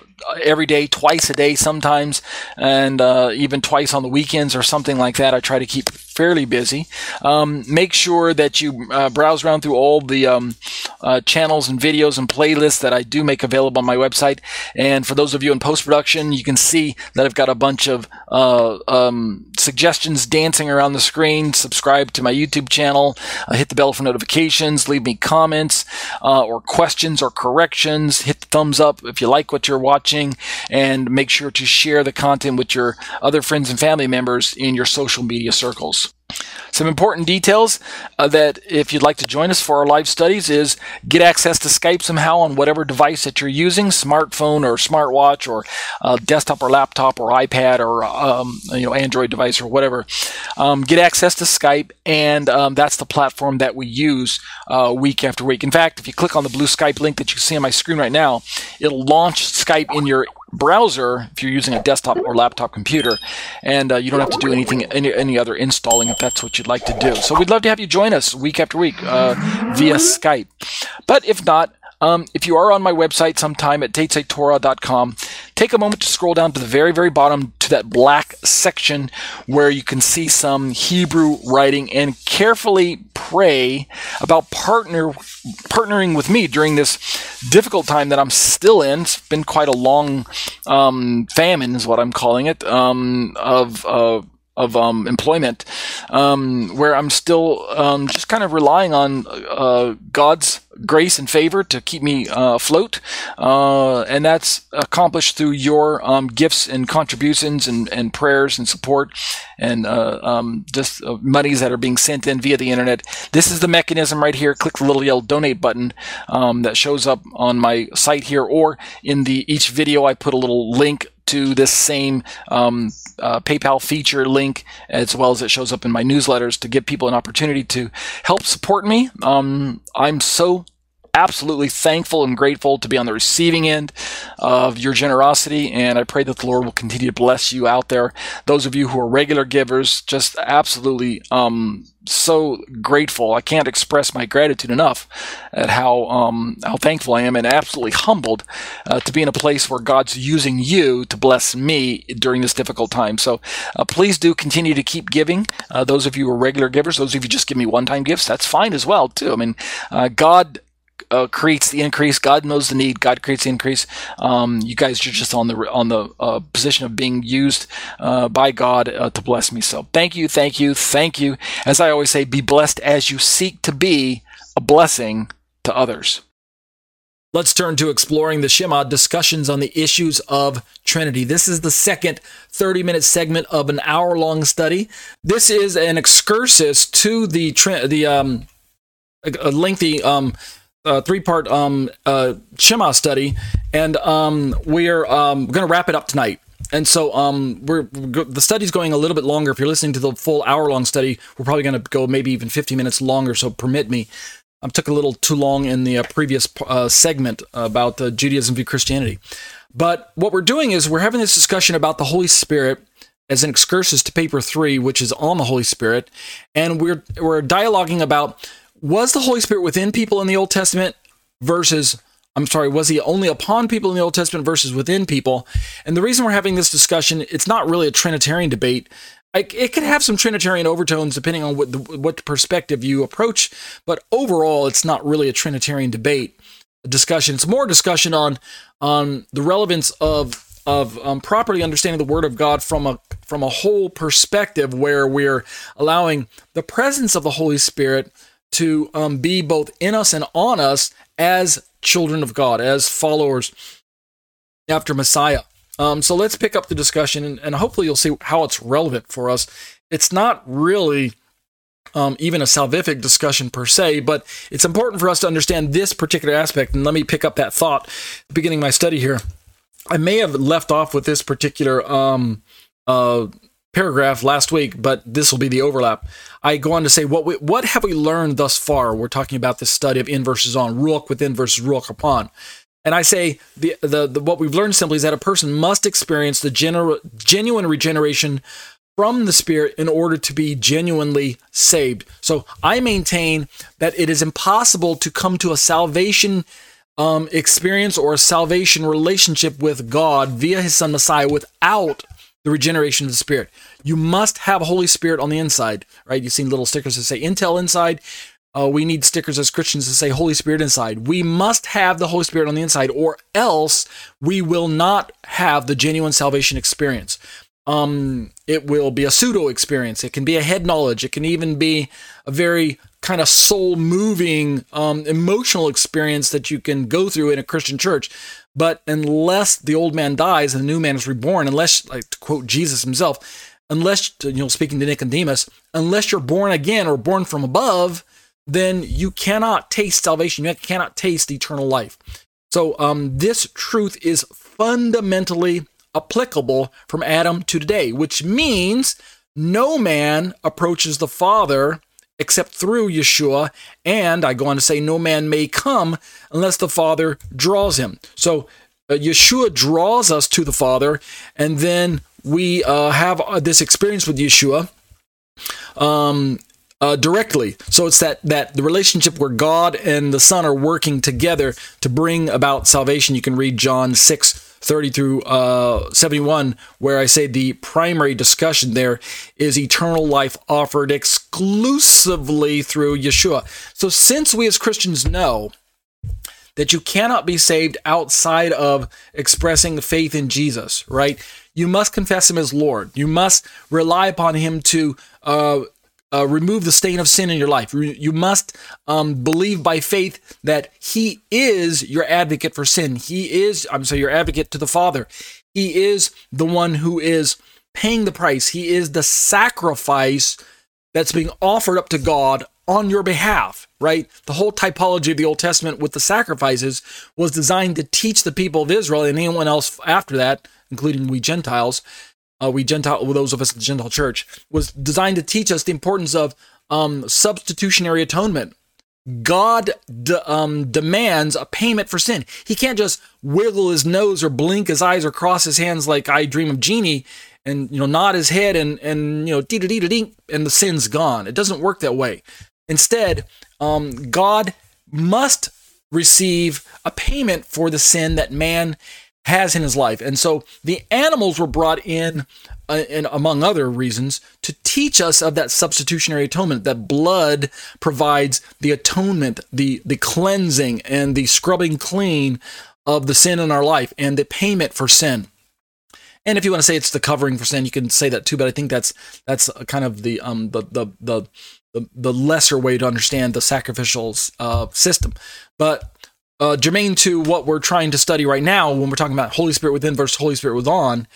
every day, twice a day sometimes, and uh, even twice on the weekends or something like that. I try to keep fairly busy. Um, make sure that you uh, browse around through all the um, uh, channels and videos and playlists that I do make available on my website. And for those of you in post production, you can see that I've got a bunch of uh, um, suggestions dancing around the screen. Subscribe to my YouTube channel, uh, hit the bell for notifications, leave me comments uh, or questions or corrections. Hit the thumbs up if you like what you're watching watching and make sure to share the content with your other friends and family members in your social media circles. Some important details uh, that if you'd like to join us for our live studies is get access to Skype somehow on whatever device that you're using, smartphone or smartwatch or uh, desktop or laptop or iPad or um, you know Android device or whatever. Um, get access to Skype, and um, that's the platform that we use uh, week after week. In fact, if you click on the blue Skype link that you see on my screen right now, it'll launch Skype in your browser if you're using a desktop or laptop computer, and uh, you don't have to do anything any, any other installing if that's what you'd like to do. So we'd love to have you join us week after week uh, via Skype. But if not, um, if you are on my website sometime at tetzetorah.com, take a moment to scroll down to the very, very bottom to that black section where you can see some Hebrew writing and carefully pray about partner partnering with me during this difficult time that I'm still in. It's been quite a long um, famine, is what I'm calling it, um, of. Of um, employment, um, where I'm still um, just kind of relying on uh, God's grace and favor to keep me uh, afloat, uh, and that's accomplished through your um, gifts and contributions and, and prayers and support and uh, um, just uh, monies that are being sent in via the internet. This is the mechanism right here. Click the little yellow donate button um, that shows up on my site here, or in the each video I put a little link to this same um, uh, PayPal feature link, as well as it shows up in my newsletters to give people an opportunity to help support me. Um, I'm so absolutely thankful and grateful to be on the receiving end of your generosity. And I pray that the Lord will continue to bless you out there. Those of you who are regular givers, just absolutely um, so grateful. I can't express my gratitude enough at how um, how thankful I am and absolutely humbled uh, to be in a place where God's using you to bless me during this difficult time. So uh, please do continue to keep giving. Uh, those of you who are regular givers, those of you just give me one time gifts, that's fine as well too. I mean, uh, God uh, creates the increase. God knows the need. God creates the increase. Um, you guys are just on the on the uh, position of being used uh, by God uh, to bless me. So thank you, thank you, thank you. As I always say, be blessed as you seek to be a blessing to others. Let's turn to exploring the Shema discussions on the issues of Trinity. This is the second 30 minute segment of an hour long study. This is an excursus to the the um, a lengthy um, uh, three part um, uh, Shema study, and um, we're um, going to wrap it up tonight. and so um, we're the study's going a little bit longer. If you're listening to the full hour long study, we're probably going to go maybe even 50 minutes longer. So permit me. I took a little too long in the uh, previous uh, segment about Judaism v Christianity. But what we're doing is we're having this discussion about the Holy Spirit as an excursus to paper three, which is on the Holy Spirit, and we're we're dialoguing about was the Holy Spirit within people in the Old Testament versus I'm sorry, was he only upon people in the Old Testament versus within people? And the reason we're having this discussion, it's not really a Trinitarian debate. it could have some Trinitarian overtones depending on what the, what perspective you approach, but overall, it's not really a Trinitarian debate discussion. It's more discussion on on the relevance of of um, properly understanding the Word of God from a from a whole perspective, where we're allowing the presence of the Holy Spirit to um, be both in us and on us as children of God, as followers after Messiah. Um, so let's pick up the discussion, and, and, hopefully you'll see how it's relevant for us. It's not really um, even a salvific discussion per se, but it's important for us to understand this particular aspect. And let me pick up that thought beginning my study here. I may have left off with this particular um, uh, paragraph last week, but this will be the overlap. I go on to say, what we, what have we learned thus far? We're talking about this study of in versus on, ruach within versus ruach upon. And I say the, the, the, what we've learned simply is that a person must experience the gener- genuine regeneration from the Spirit in order to be genuinely saved. So I maintain that it is impossible to come to a salvation um, experience or a salvation relationship with God via His Son Messiah without the regeneration of the Spirit. You must have Holy Spirit on the inside, right? You've seen little stickers that say Intel inside. Uh, we need stickers as Christians to say Holy Spirit inside. We must have the Holy Spirit on the inside, or else we will not have the genuine salvation experience. Um, it will be a pseudo experience. It can be a head knowledge. It can even be a very kind of soul moving, um, emotional experience that you can go through in a Christian church. But unless the old man dies and the new man is reborn, unless, like to quote Jesus himself, unless, you know, speaking to Nicodemus, unless you're born again or born from above, then you cannot taste salvation. You cannot taste eternal life. So um, this truth is fundamentally applicable from Adam to today, which means no man approaches the Father except through Yeshua. And I go on to say, no man may come unless the Father draws him. So uh, Yeshua draws us to the Father, and then we uh, have uh, this experience with Yeshua. Um, uh, directly. So it's that that the relationship where God and the Son are working together to bring about salvation. You can read John six 30 through uh, 71, where I say the primary discussion there is eternal life offered exclusively through Yeshua. So, since we as Christians know that you cannot be saved outside of expressing faith in Jesus, right? You must confess him as Lord. You must rely upon him to uh, uh, remove the stain of sin in your life. You must um, believe by faith that He is your advocate for sin. He is, I'm sorry, your advocate to the Father. He is the one who is paying the price. He is the sacrifice that's being offered up to God on your behalf, right? The whole typology of the Old Testament with the sacrifices was designed to teach the people of Israel and anyone else after that, including we Gentiles, uh, we Gentile, those of us in the Gentile church, was designed to teach us the importance of um, substitutionary atonement. God um, demands a payment for sin. He can't just wiggle his nose or blink his eyes or cross his hands like I dream of Jeannie and you know nod his head and and you know dee dee dee and the sin's gone. It doesn't work that way. Instead, um, God must receive a payment for the sin that man has in his life. And so the animals were brought in, uh, and among other reasons, to teach us of that substitutionary atonement, that blood provides the atonement, the, the cleansing, and the scrubbing clean of the sin in our life and the payment for sin. And if you want to say it's the covering for sin, you can say that too. But I think that's that's kind of the um the the the the, the lesser way to understand the sacrificial uh, system. But uh, germane to what we're trying to study right now when we're talking about Holy Spirit within versus Holy Spirit within,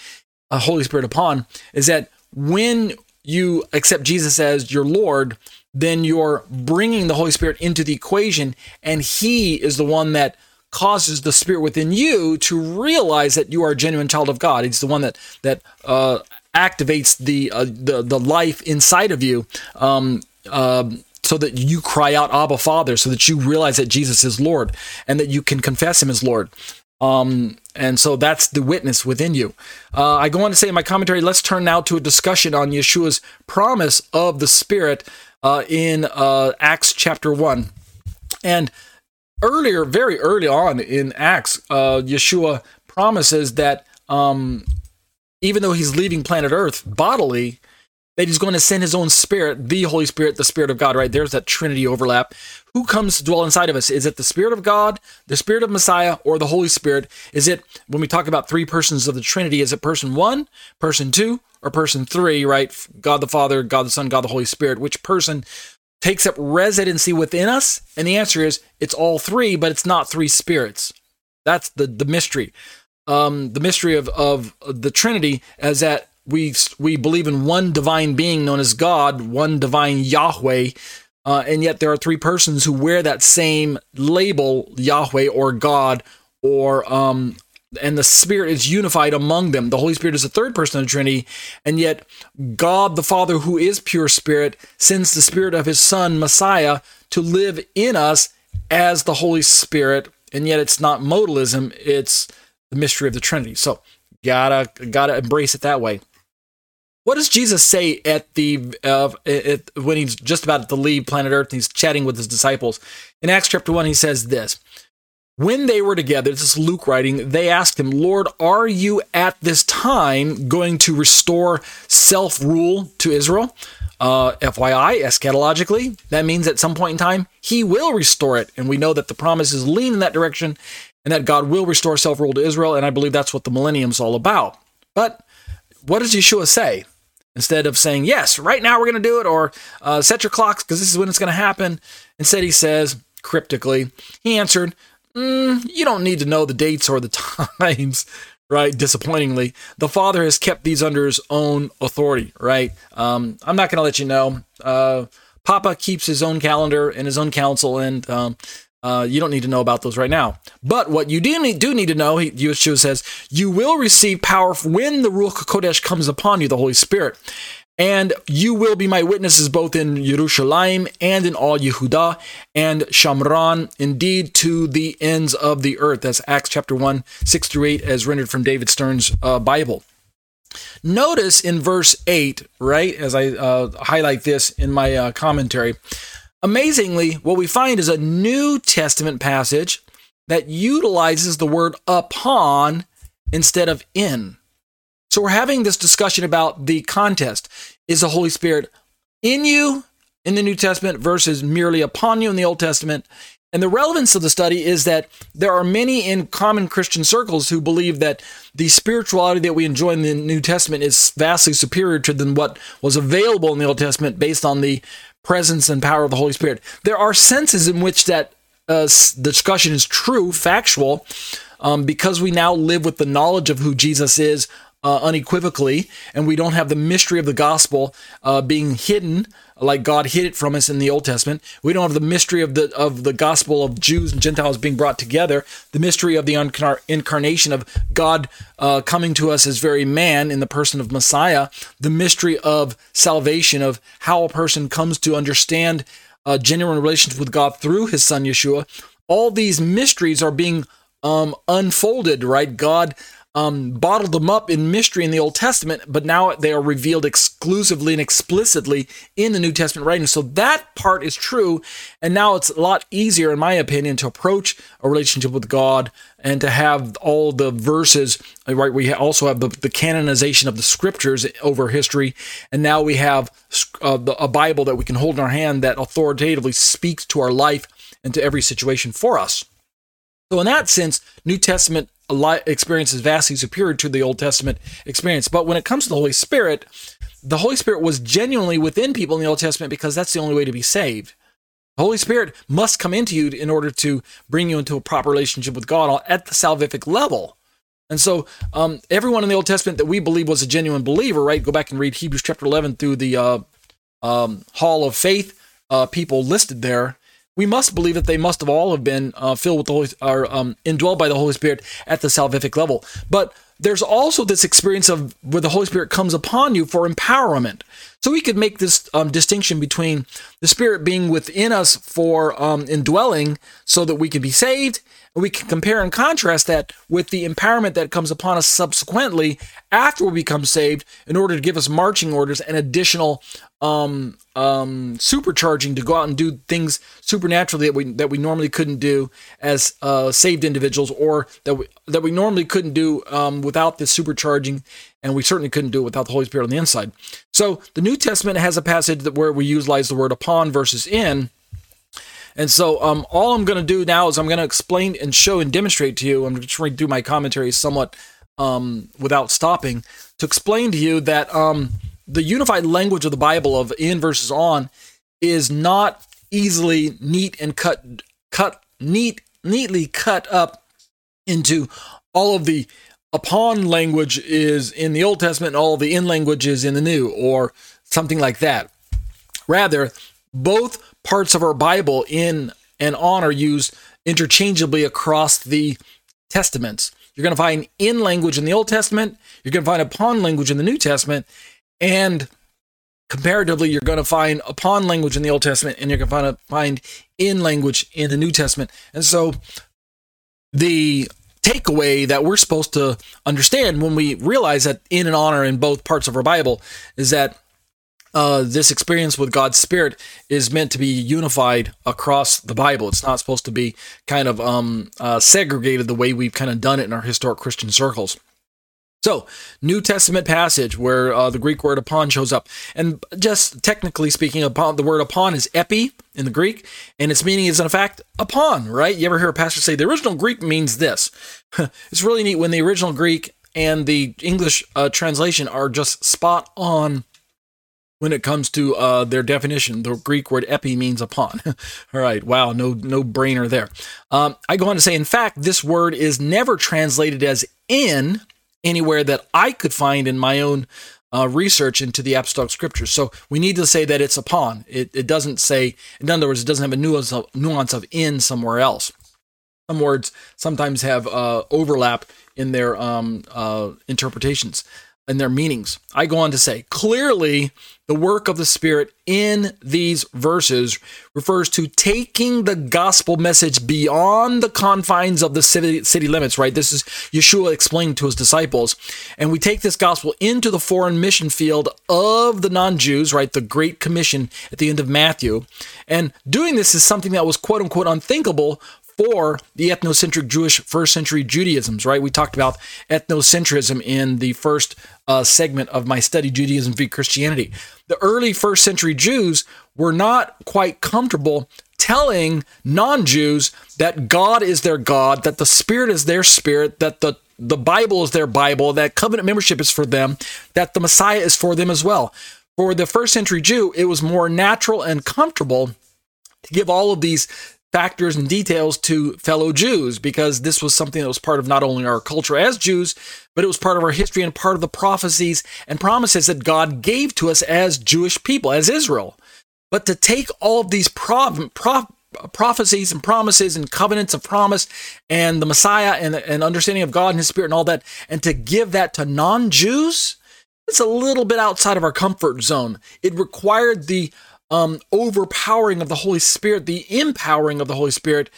uh, Holy Spirit upon, is that when you accept Jesus as your Lord, then you're bringing the Holy Spirit into the equation, and He is the one that causes the spirit within you to realize that you are a genuine child of God. He's the one that that uh, activates the, uh, the the life inside of you. Um, uh, so that you cry out Abba Father, so that you realize that Jesus is Lord and that you can confess Him as Lord. Um, and so that's the witness within you. Uh, I go on to say in my commentary, let's turn now to a discussion on Yeshua's promise of the Spirit uh, in uh, Acts chapter 1. And earlier, very early on in Acts, uh, Yeshua promises that um, even though he's leaving planet Earth bodily, that he's going to send his own spirit, the Holy Spirit, the Spirit of God, right? There's that Trinity overlap. Who comes to dwell inside of us? Is it the Spirit of God, the Spirit of Messiah, or the Holy Spirit? Is it, when we talk about three persons of the Trinity, is it person one, person two, or person three, right? God the Father, God the Son, God the Holy Spirit. Which person takes up residency within us? And the answer is it's all three, but it's not three spirits. That's the, the mystery. Um, the mystery of, of the Trinity is that we we believe in one divine being known as God, one divine Yahweh, uh, and yet there are three persons who wear that same label, Yahweh or God, or um, and the Spirit is unified among them. The Holy Spirit is the third person of the Trinity, and yet God the Father, who is pure Spirit, sends the Spirit of His Son Messiah to live in us as the Holy Spirit, and yet it's not modalism; it's the mystery of the Trinity. So gotta gotta embrace it that way. What does Jesus say at the uh, at, when he's just about to leave planet Earth and he's chatting with his disciples? In Acts chapter 1, he says this When they were together, this is Luke writing, they asked him, Lord, are you at this time going to restore self rule to Israel? Uh, FYI, eschatologically, that means at some point in time, he will restore it. And we know that the promises lean in that direction and that God will restore self rule to Israel. And I believe that's what the millennium is all about. But what does Yeshua say? Instead of saying, yes, right now we're going to do it, or uh, set your clocks because this is when it's going to happen. Instead, he says, cryptically, he answered, mm, you don't need to know the dates or the [laughs] times, right? Disappointingly, the Father has kept these under his own authority, right? Um, I'm not going to let you know. Uh, Papa keeps his own calendar and his own counsel, and um, uh, you don't need to know about those right now. But what you do need, do need to know, Yeshua says, you will receive power when the Ruach Kodesh comes upon you, the Holy Spirit. And you will be my witnesses both in Jerusalem and in all Yehuda and Shomron, indeed to the ends of the earth. That's Acts chapter 1, 6 through 8, as rendered from David Stern's uh, Bible. Notice in verse 8, right, as I uh, highlight this in my uh, commentary, Amazingly, what we find is a New Testament passage that utilizes the word upon instead of in. So we're having this discussion about the contest. Is the Holy Spirit in you in the New Testament versus merely upon you in the Old Testament? And the relevance of the study is that there are many in common Christian circles who believe that the spirituality that we enjoy in the New Testament is vastly superior to than what was available in the Old Testament based on the presence and power of the Holy Spirit. There are senses in which that uh, discussion is true, factual, um, because we now live with the knowledge of who Jesus is uh, unequivocally, and we don't have the mystery of the gospel uh, being hidden like God hid it from us in the Old Testament. We don't have the mystery of the of the gospel of Jews and Gentiles being brought together. The mystery of the incarnation of God uh, coming to us as very man in the person of Messiah. The mystery of salvation of how a person comes to understand a genuine relationship with God through His Son Yeshua. All these mysteries are being um, unfolded. Right, God um, bottled them up in mystery in the Old Testament, but now they are revealed exclusively and explicitly in the New Testament writings. So that part is true. And now it's a lot easier, in my opinion, to approach a relationship with God and to have all the verses, right? We also have the, the canonization of the scriptures over history. And now we have uh, the, a Bible that we can hold in our hand that authoritatively speaks to our life and to every situation for us. So, in that sense, New Testament experience is vastly superior to the Old Testament experience. But when it comes to the Holy Spirit, the Holy Spirit was genuinely within people in the Old Testament because that's the only way to be saved. The Holy Spirit must come into you in order to bring you into a proper relationship with God at the salvific level. And so, um, everyone in the Old Testament that we believe was a genuine believer, right? Go back and read Hebrews chapter 11 through the uh, um, Hall of Faith uh, people listed there we must believe that they must have all have been uh, filled with the Holy, or um, indwelled by the Holy Spirit at the salvific level. But there's also this experience of where the Holy Spirit comes upon you for empowerment. So we could make this um, distinction between the Spirit being within us for um, indwelling so that we can be saved. We can compare and contrast that with the empowerment that comes upon us subsequently after we become saved in order to give us marching orders and additional um, um, supercharging to go out and do things supernaturally that we that we normally couldn't do as uh, saved individuals, or that we that we normally couldn't do um, without the supercharging, and we certainly couldn't do it without the Holy Spirit on the inside. So the New Testament has a passage that where we utilize the word upon versus in. And so, um, all I'm going to do now is I'm going to explain and show and demonstrate to you. I'm just trying to do my commentary somewhat um, without stopping to explain to you that um, the unified language of the Bible of in versus on is not easily neat and cut cut neat neatly cut up into all of the upon language is in the Old Testament and all the in language is in the New or something like that. Rather, both parts of our Bible in and on are used interchangeably across the testaments. You're going to find in language in the Old Testament, you're going to find upon language in the New Testament, and comparatively, you're going to find upon language in the Old Testament and you're going to find in language in the New Testament. And so the takeaway that we're supposed to understand when we realize that in and honor in both parts of our Bible is that uh, this experience with God's Spirit is meant to be unified across the Bible. It's not supposed to be kind of um, uh, segregated the way we've kind of done it in our historic Christian circles. So, New Testament passage where uh, the Greek word upon shows up. And just technically speaking, upon the word upon is epi in the Greek, and its meaning is in fact upon, right? You ever hear a pastor say the original Greek means this? [laughs] it's really neat when the original Greek and the English uh, translation are just spot on when it comes to uh, their definition. The Greek word epi means upon. [laughs] All right, wow, no no brainer there. Um, I go on to say, in fact, this word is never translated as in anywhere that I could find in my own uh, research into the apostolic scriptures. So we need to say that it's upon. It, it doesn't say, in other words, it doesn't have a nuance of, nuance of in somewhere else. Some words sometimes have uh, overlap in their um, uh, interpretations and their meanings. I go on to say, clearly, the work of the Spirit in these verses refers to taking the gospel message beyond the confines of the city, city limits, right? This is Yeshua explaining to his disciples. And we take this gospel into the foreign mission field of the non Jews, right? The Great Commission at the end of Matthew. And doing this is something that was quote unquote unthinkable for the ethnocentric Jewish first century Judaisms, right? We talked about ethnocentrism in the first uh, segment of my study, Judaism v. Christianity. The early first century Jews were not quite comfortable telling non Jews that God is their God, that the Spirit is their Spirit, that the the Bible is their Bible, that covenant membership is for them, that the Messiah is for them as well. For the first century Jew, it was more natural and comfortable to give all of these factors and details to fellow Jews because this was something that was part of not only our culture as Jews, but it was part of our history and part of the prophecies and promises that God gave to us as Jewish people, as Israel. But to take all of these prov- prov- prophecies and promises and covenants of promise and the Messiah and, and understanding of God and His Spirit and all that, and to give that to non Jews, it's a little bit outside of our comfort zone. It required the um, overpowering of the Holy Spirit, the empowering of the Holy Spirit,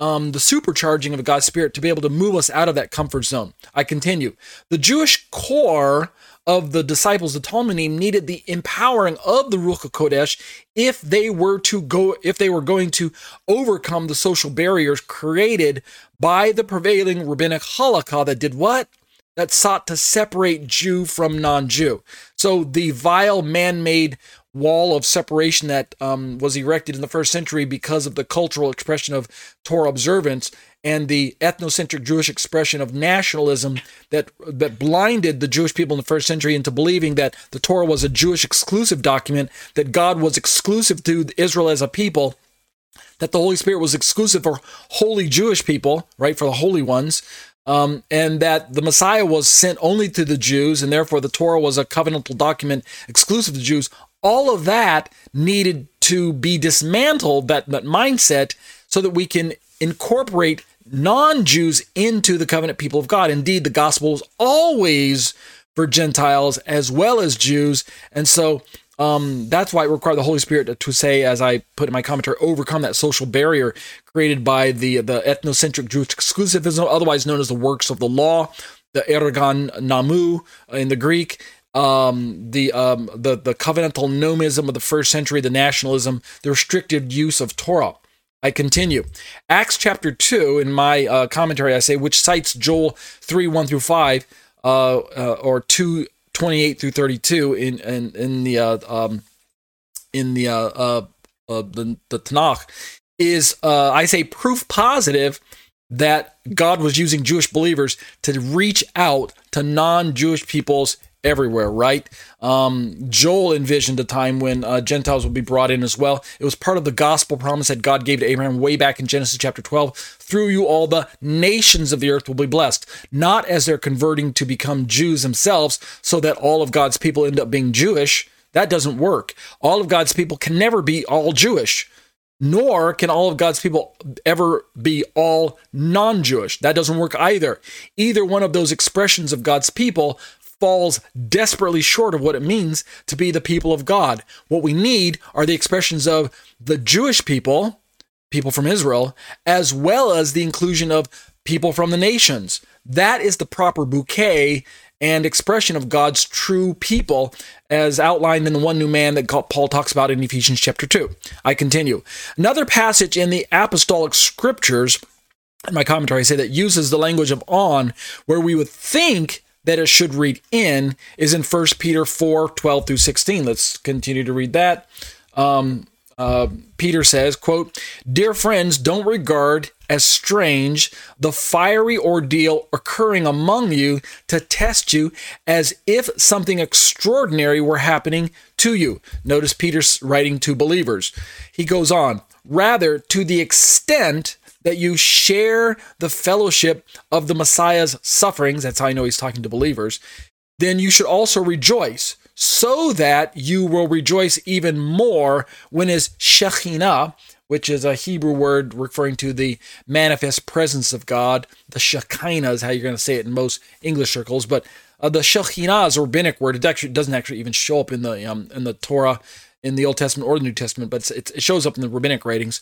um, the supercharging of God's Spirit to be able to move us out of that comfort zone. I continue. The Jewish core of the disciples, the Talmidim, needed the empowering of the Ruach Kodesh if they were to go, if they were going to overcome the social barriers created by the prevailing rabbinic halakha that did what? That sought to separate Jew from non-Jew. So the vile man-made wall of separation that um, was erected in the first century because of the cultural expression of Torah observance and the ethnocentric Jewish expression of nationalism that that blinded the Jewish people in the first century into believing that the Torah was a Jewish exclusive document, that God was exclusive to Israel as a people, that the Holy Spirit was exclusive for holy Jewish people, right, for the holy ones. um, and that the Messiah was sent only to the Jews, and therefore the Torah was a covenantal document exclusive to Jews. All of that needed to be dismantled, that, that mindset, so that we can incorporate non Jews into the covenant people of God. Indeed, the gospel is always for Gentiles as well as Jews. And so um, that's why it required the Holy Spirit to, to, say, as I put in my commentary, overcome that social barrier created by the the ethnocentric Jewish exclusivism, otherwise known as the works of the law, the ergon nomou in the Greek, um, the um, the the covenantal nomism of the first century, the nationalism, the restricted use of Torah. I continue. Acts chapter 2, in my uh, commentary, I say, which cites Joel 3 1 through 5, uh, uh, or 2 28 through 32 in, in, in the, uh, um, in the, uh, uh, the, the Tanakh, is, I say, proof positive that God was using Jewish believers to reach out to non Jewish peoples everywhere, right? Um, Joel envisioned a time when uh, Gentiles would be brought in as well. It was part of the gospel promise that God gave to Abraham way back in Genesis chapter 12. Through you, all the nations of the earth will be blessed, not as they're converting to become Jews themselves, so that all of God's people end up being Jewish. That doesn't work. All of God's people can never be all Jewish nor can all of God's people ever be all non Jewish. That doesn't work either. Either one of those expressions of God's people falls desperately short of what it means to be the people of God. What we need are the expressions of the Jewish people, people from Israel, as well as the inclusion of people from the nations. That is the proper bouquet and expression of God's true people as outlined in the one new man that Paul talks about in Ephesians chapter 2. I continue. Another passage in the apostolic scriptures, in my commentary, I say that uses the language of on, where we would think that it should read in is in 1 Peter 4 12 through 16. Let's continue to read that. Um, uh, Peter says, quote, Dear friends, don't regard as strange the fiery ordeal occurring among you to test you as if something extraordinary were happening to you. Notice Peter's writing to believers. He goes on, rather, to the extent that you share the fellowship of the Messiah's sufferings, that's how I know he's talking to believers, then you should also rejoice, so that you will rejoice even more when his Shekhinah, which is a Hebrew word referring to the manifest presence of God. The Shekinah is how you're going to say it in most English circles, but uh, the Shekhinah is a rabbinic word. It actually doesn't actually even show up in the um, in the Torah in the Old Testament or the New Testament, but it shows up in the rabbinic writings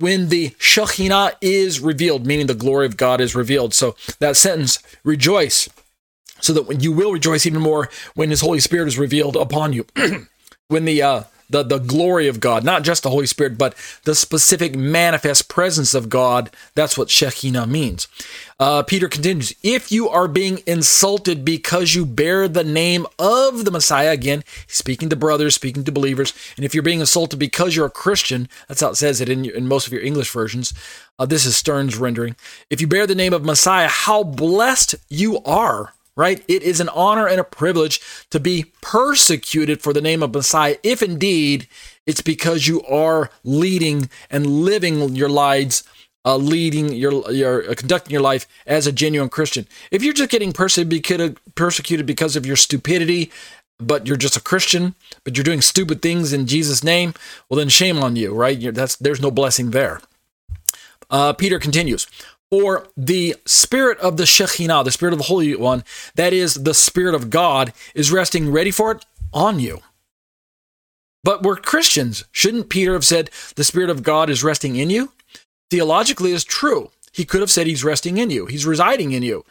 when the Shekhinah is revealed, meaning the glory of God is revealed. So that sentence, rejoice, so that when you will rejoice even more when His Holy Spirit is revealed upon you. [clears throat] when the uh, the, the glory of God, not just the Holy Spirit, but the specific manifest presence of God. That's what Shekinah means. Uh, Peter continues If you are being insulted because you bear the name of the Messiah, again, speaking to brothers, speaking to believers, and if you're being insulted because you're a Christian, that's how it says it in, in most of your English versions. Uh, this is Stern's rendering. If you bear the name of Messiah, how blessed you are right? It is an honor and a privilege to be persecuted for the name of Messiah, if indeed it's because you are leading and living your lives, uh, leading your, your uh, conducting your life as a genuine Christian. If you're just getting persecuted because of your stupidity, but you're just a Christian, but you're doing stupid things in Jesus' name, well then shame on you, right? You're, that's there's no blessing there. Uh, Peter continues or the spirit of the Shekhinah, the spirit of the Holy One, that is the spirit of God, is resting ready for it on you. But we're Christians. Shouldn't Peter have said the spirit of God is resting in you? Theologically is true. He could have said he's resting in you. He's residing in you.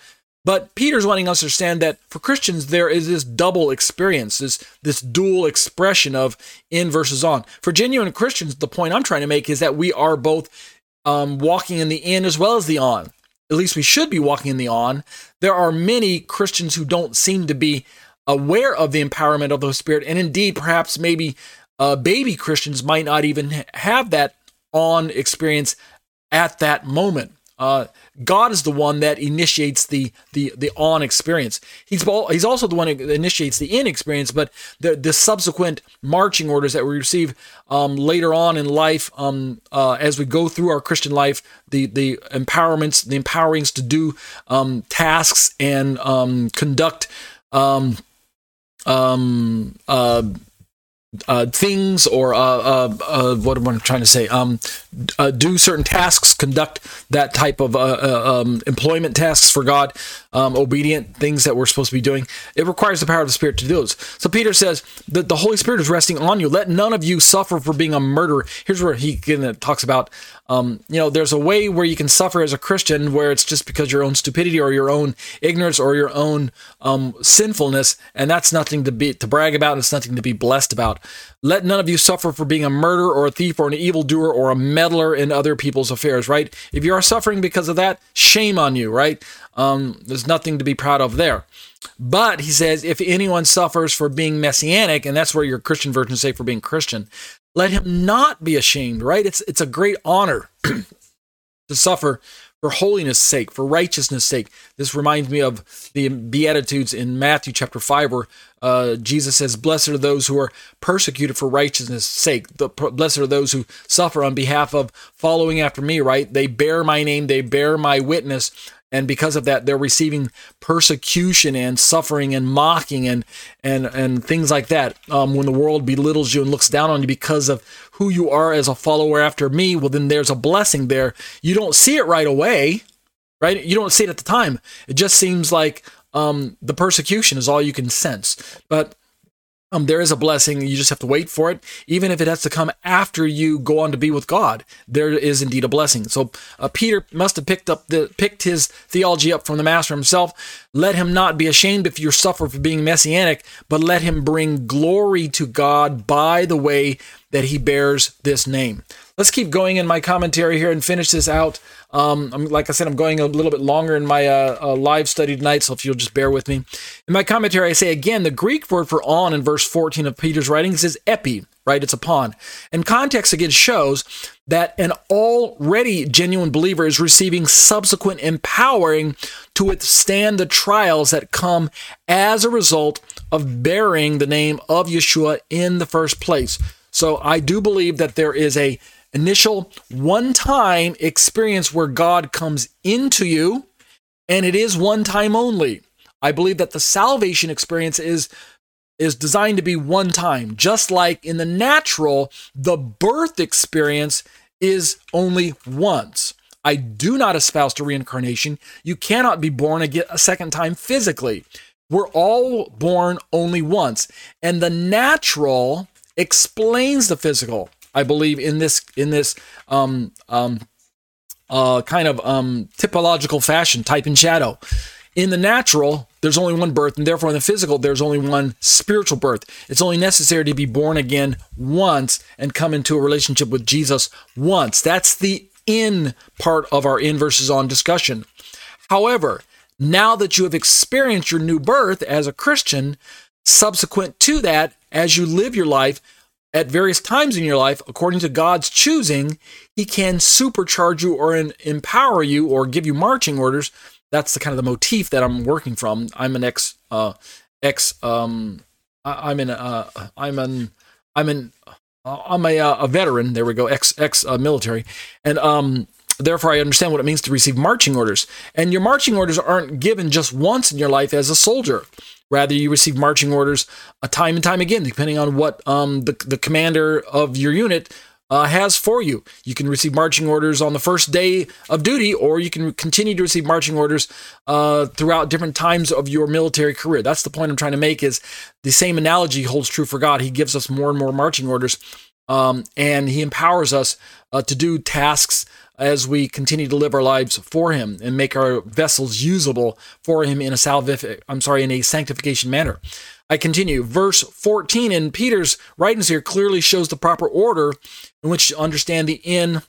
But Peter's wanting us to understand that for Christians, there is this double experience, this, this dual expression of in versus on. For genuine Christians, the point I'm trying to make is that we are both um, walking in the in as well as the on. At least we should be walking in the on. There are many Christians who don't seem to be aware of the empowerment of the Holy Spirit, and indeed, perhaps maybe uh, baby Christians might not even have that on experience at that moment. Uh, God is the one that initiates the the the on experience. He's he's also the one that initiates the in experience, but the the subsequent marching orders that we receive um, later on in life, um, uh, as we go through our Christian life, the the empowerments, the empowerings to do um, tasks and um, conduct um, um, uh, uh, things or uh, uh, uh, what am I trying to say? Um, uh, do certain tasks, conduct that type of um, employment tasks for God, um, obedient things that we're supposed to be doing. It requires the power of the Spirit to do those. So Peter says that the Holy Spirit is resting on you. Let none of you suffer for being a murderer. Here's where he talks about um, you know, there's a way where you can suffer as a Christian where it's just because your own stupidity or your own ignorance or your own um, sinfulness, and that's nothing to be to brag about. It's nothing to be blessed about. Let none of you suffer for being a murderer or a thief or an evildoer or a meddler in other people's affairs. Right? If you are suffering because of that, shame on you. Right? Um, there's nothing to be proud of there. But he says, if anyone suffers for being messianic, and that's where your Christian versions say for being Christian, let him not be ashamed, right? It's, it's a great honor [clears throat] to suffer for holiness sake, for righteousness sake. This reminds me of the Beatitudes in Matthew chapter 5, where uh, Jesus says, Blessed are those who are persecuted for righteousness sake. The, blessed are those who suffer on behalf of following after me, right? They bear my name, they bear my witness and because of that they're receiving persecution and suffering and mocking and and and things like that. Um, when the world belittles you and looks down on you because of who you are as a follower after me well then there's a blessing there. You don't see it right away right? You don't see it at the time. It just seems like um, the persecution is all you can sense. But um, there is a blessing. You just have to wait for it. Even if it has to come after you go on to be with God, there is indeed a blessing. So uh, Peter must have picked up the picked his theology up from the Master himself. Let him not be ashamed if you suffer for being messianic, but let him bring glory to God by the way that he bears this name. Let's keep going in my commentary here and finish this out. Um, I'm, like I said, I'm going a little bit longer in my uh, uh, live study tonight, so if you'll just bear with me. In my commentary, I say again, the Greek word for on in verse 14 of Peter's writings is epi, right? It's upon. And context again shows that an already genuine believer is receiving subsequent empowering to withstand the trials that come as a result of bearing the name of Yeshua in the first place. So I do believe that there is a initial one time experience where God comes into you, and it is one time only. I believe that the salvation experience is is designed to be one time, just like in the natural, the birth experience is only once. I do not espouse to reincarnation. You cannot be born again a second time physically. We're all born only once. And the natural explains the physical. I believe in this in this um, um, uh, kind of um, typological fashion, type and shadow. In the natural, there's only one birth, and therefore in the physical, there's only one spiritual birth. It's only necessary to be born again once and come into a relationship with Jesus once. That's the in part of our in versus on discussion. However, now that you have experienced your new birth as a Christian, subsequent to that, as you live your life, at various times in your life, according to God's choosing, He can supercharge you or empower you or give you marching orders. That's the kind of the motif that I'm working from. I'm an ex, uh, ex, um, I'm in, uh, I'm an, I'm an, uh, I'm a, uh, a veteran. There we go, ex, ex uh, military, and um, therefore I understand what it means to receive marching orders. And your marching orders aren't given just once in your life as a soldier. Rather, you receive marching orders uh, time and time again, depending on what um, the, the commander of your unit uh, has for you. You can receive marching orders on the first day of duty, or you can continue to receive marching orders uh, throughout different times of your military career. That's the point I'm trying to make. Is the same analogy holds true for God? He gives us more and more marching orders, um, and He empowers us uh, to do tasks as we continue to live our lives for him and make our vessels usable for him in a salvific I'm sorry in a sanctification manner. I continue. Verse 14 in Peter's writings here clearly shows the proper order in which to understand the in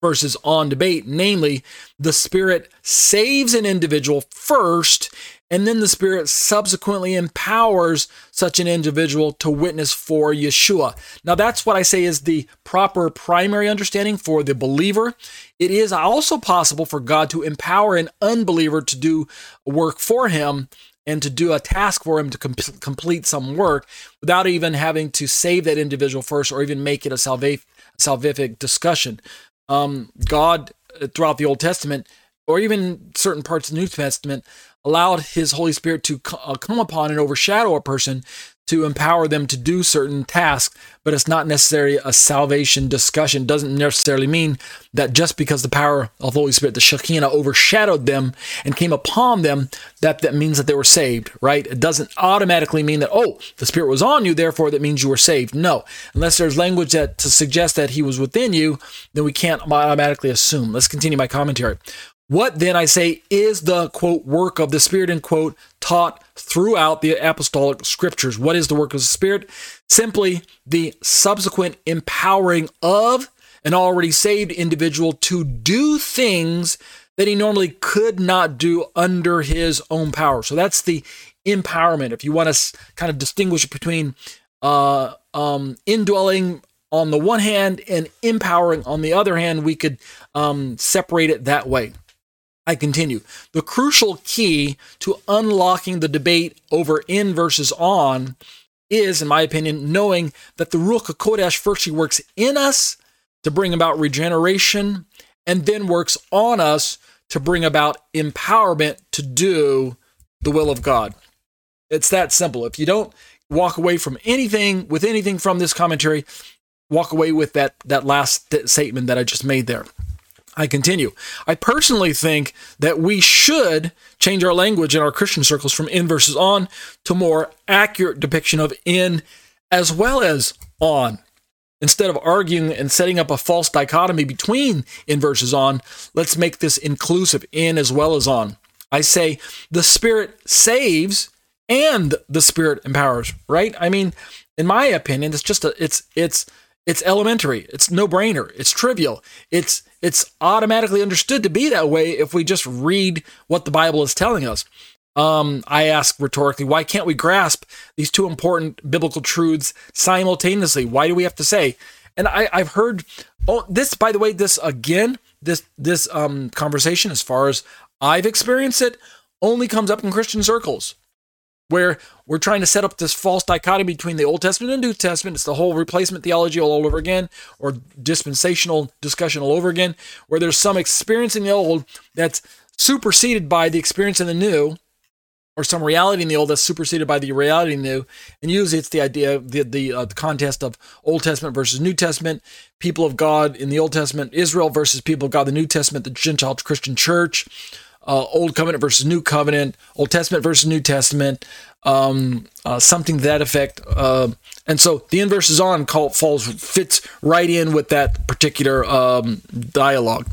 versus on debate. Namely, the Spirit saves an individual first and then the Spirit subsequently empowers such an individual to witness for Yeshua. Now, that's what I say is the proper primary understanding for the believer. It is also possible for God to empower an unbeliever to do work for him and to do a task for him to com- complete some work without even having to save that individual first or even make it a salva- salvific discussion. Um, God, uh, throughout the Old Testament, or even certain parts of the New Testament, allowed his Holy Spirit to uh, come upon and overshadow a person to empower them to do certain tasks, but it's not necessarily a salvation discussion. Doesn't necessarily mean that just because the power of the Holy Spirit, the Shekinah, overshadowed them and came upon them, that that means that they were saved, right? It doesn't automatically mean that, oh, the Spirit was on you, therefore that means you were saved. No, unless there's language that to suggest that He was within you, then we can't automatically assume. Let's continue my commentary. What then I say is the quote work of the Spirit end quote taught throughout the apostolic scriptures. What is the work of the Spirit? Simply the subsequent empowering of an already saved individual to do things that he normally could not do under his own power. So that's the empowerment. If you want to kind of distinguish between uh, um, indwelling on the one hand and empowering on the other hand, we could um, separate it that way. I continue. The crucial key to unlocking the debate over in versus on is, in my opinion, knowing that the Ruach HaKodesh firstly works in us to bring about regeneration and then works on us to bring about empowerment to do the will of God. It's that simple. If you don't walk away from anything with anything from this commentary, walk away with that that last statement that I just made there. I continue. I personally think that we should change our language in our Christian circles from in versus on to more accurate depiction of in as well as on. Instead of arguing and setting up a false dichotomy between in versus on, let's make this inclusive in as well as on. I say the Spirit saves and the Spirit empowers, right? I mean, in my opinion, it's just a it's it's it's elementary. It's no brainer. It's trivial. It's it's automatically understood to be that way if we just read what the Bible is telling us. Um, I ask rhetorically, why can't we grasp these two important biblical truths simultaneously? Why do we have to say? And I, I've heard oh, this, by the way, this again, this this um, conversation, as far as I've experienced it, only comes up in Christian circles where we're trying to set up this false dichotomy between the Old Testament and New Testament. It's the whole replacement theology all over again, or dispensational discussion all over again, where there's some experience in the old that's superseded by the experience in the new, or some reality in the old that's superseded by the reality in the new. And usually it's the idea, the the, uh, the contest of Old Testament versus New Testament, people of God in the Old Testament, Israel versus people of God, the New Testament, the Gentile Christian church uh, Old Covenant versus New Covenant, Old Testament versus New Testament, um, uh, something to that effect. Uh, and so the in versus on call falls fits right in with that particular um, dialogue.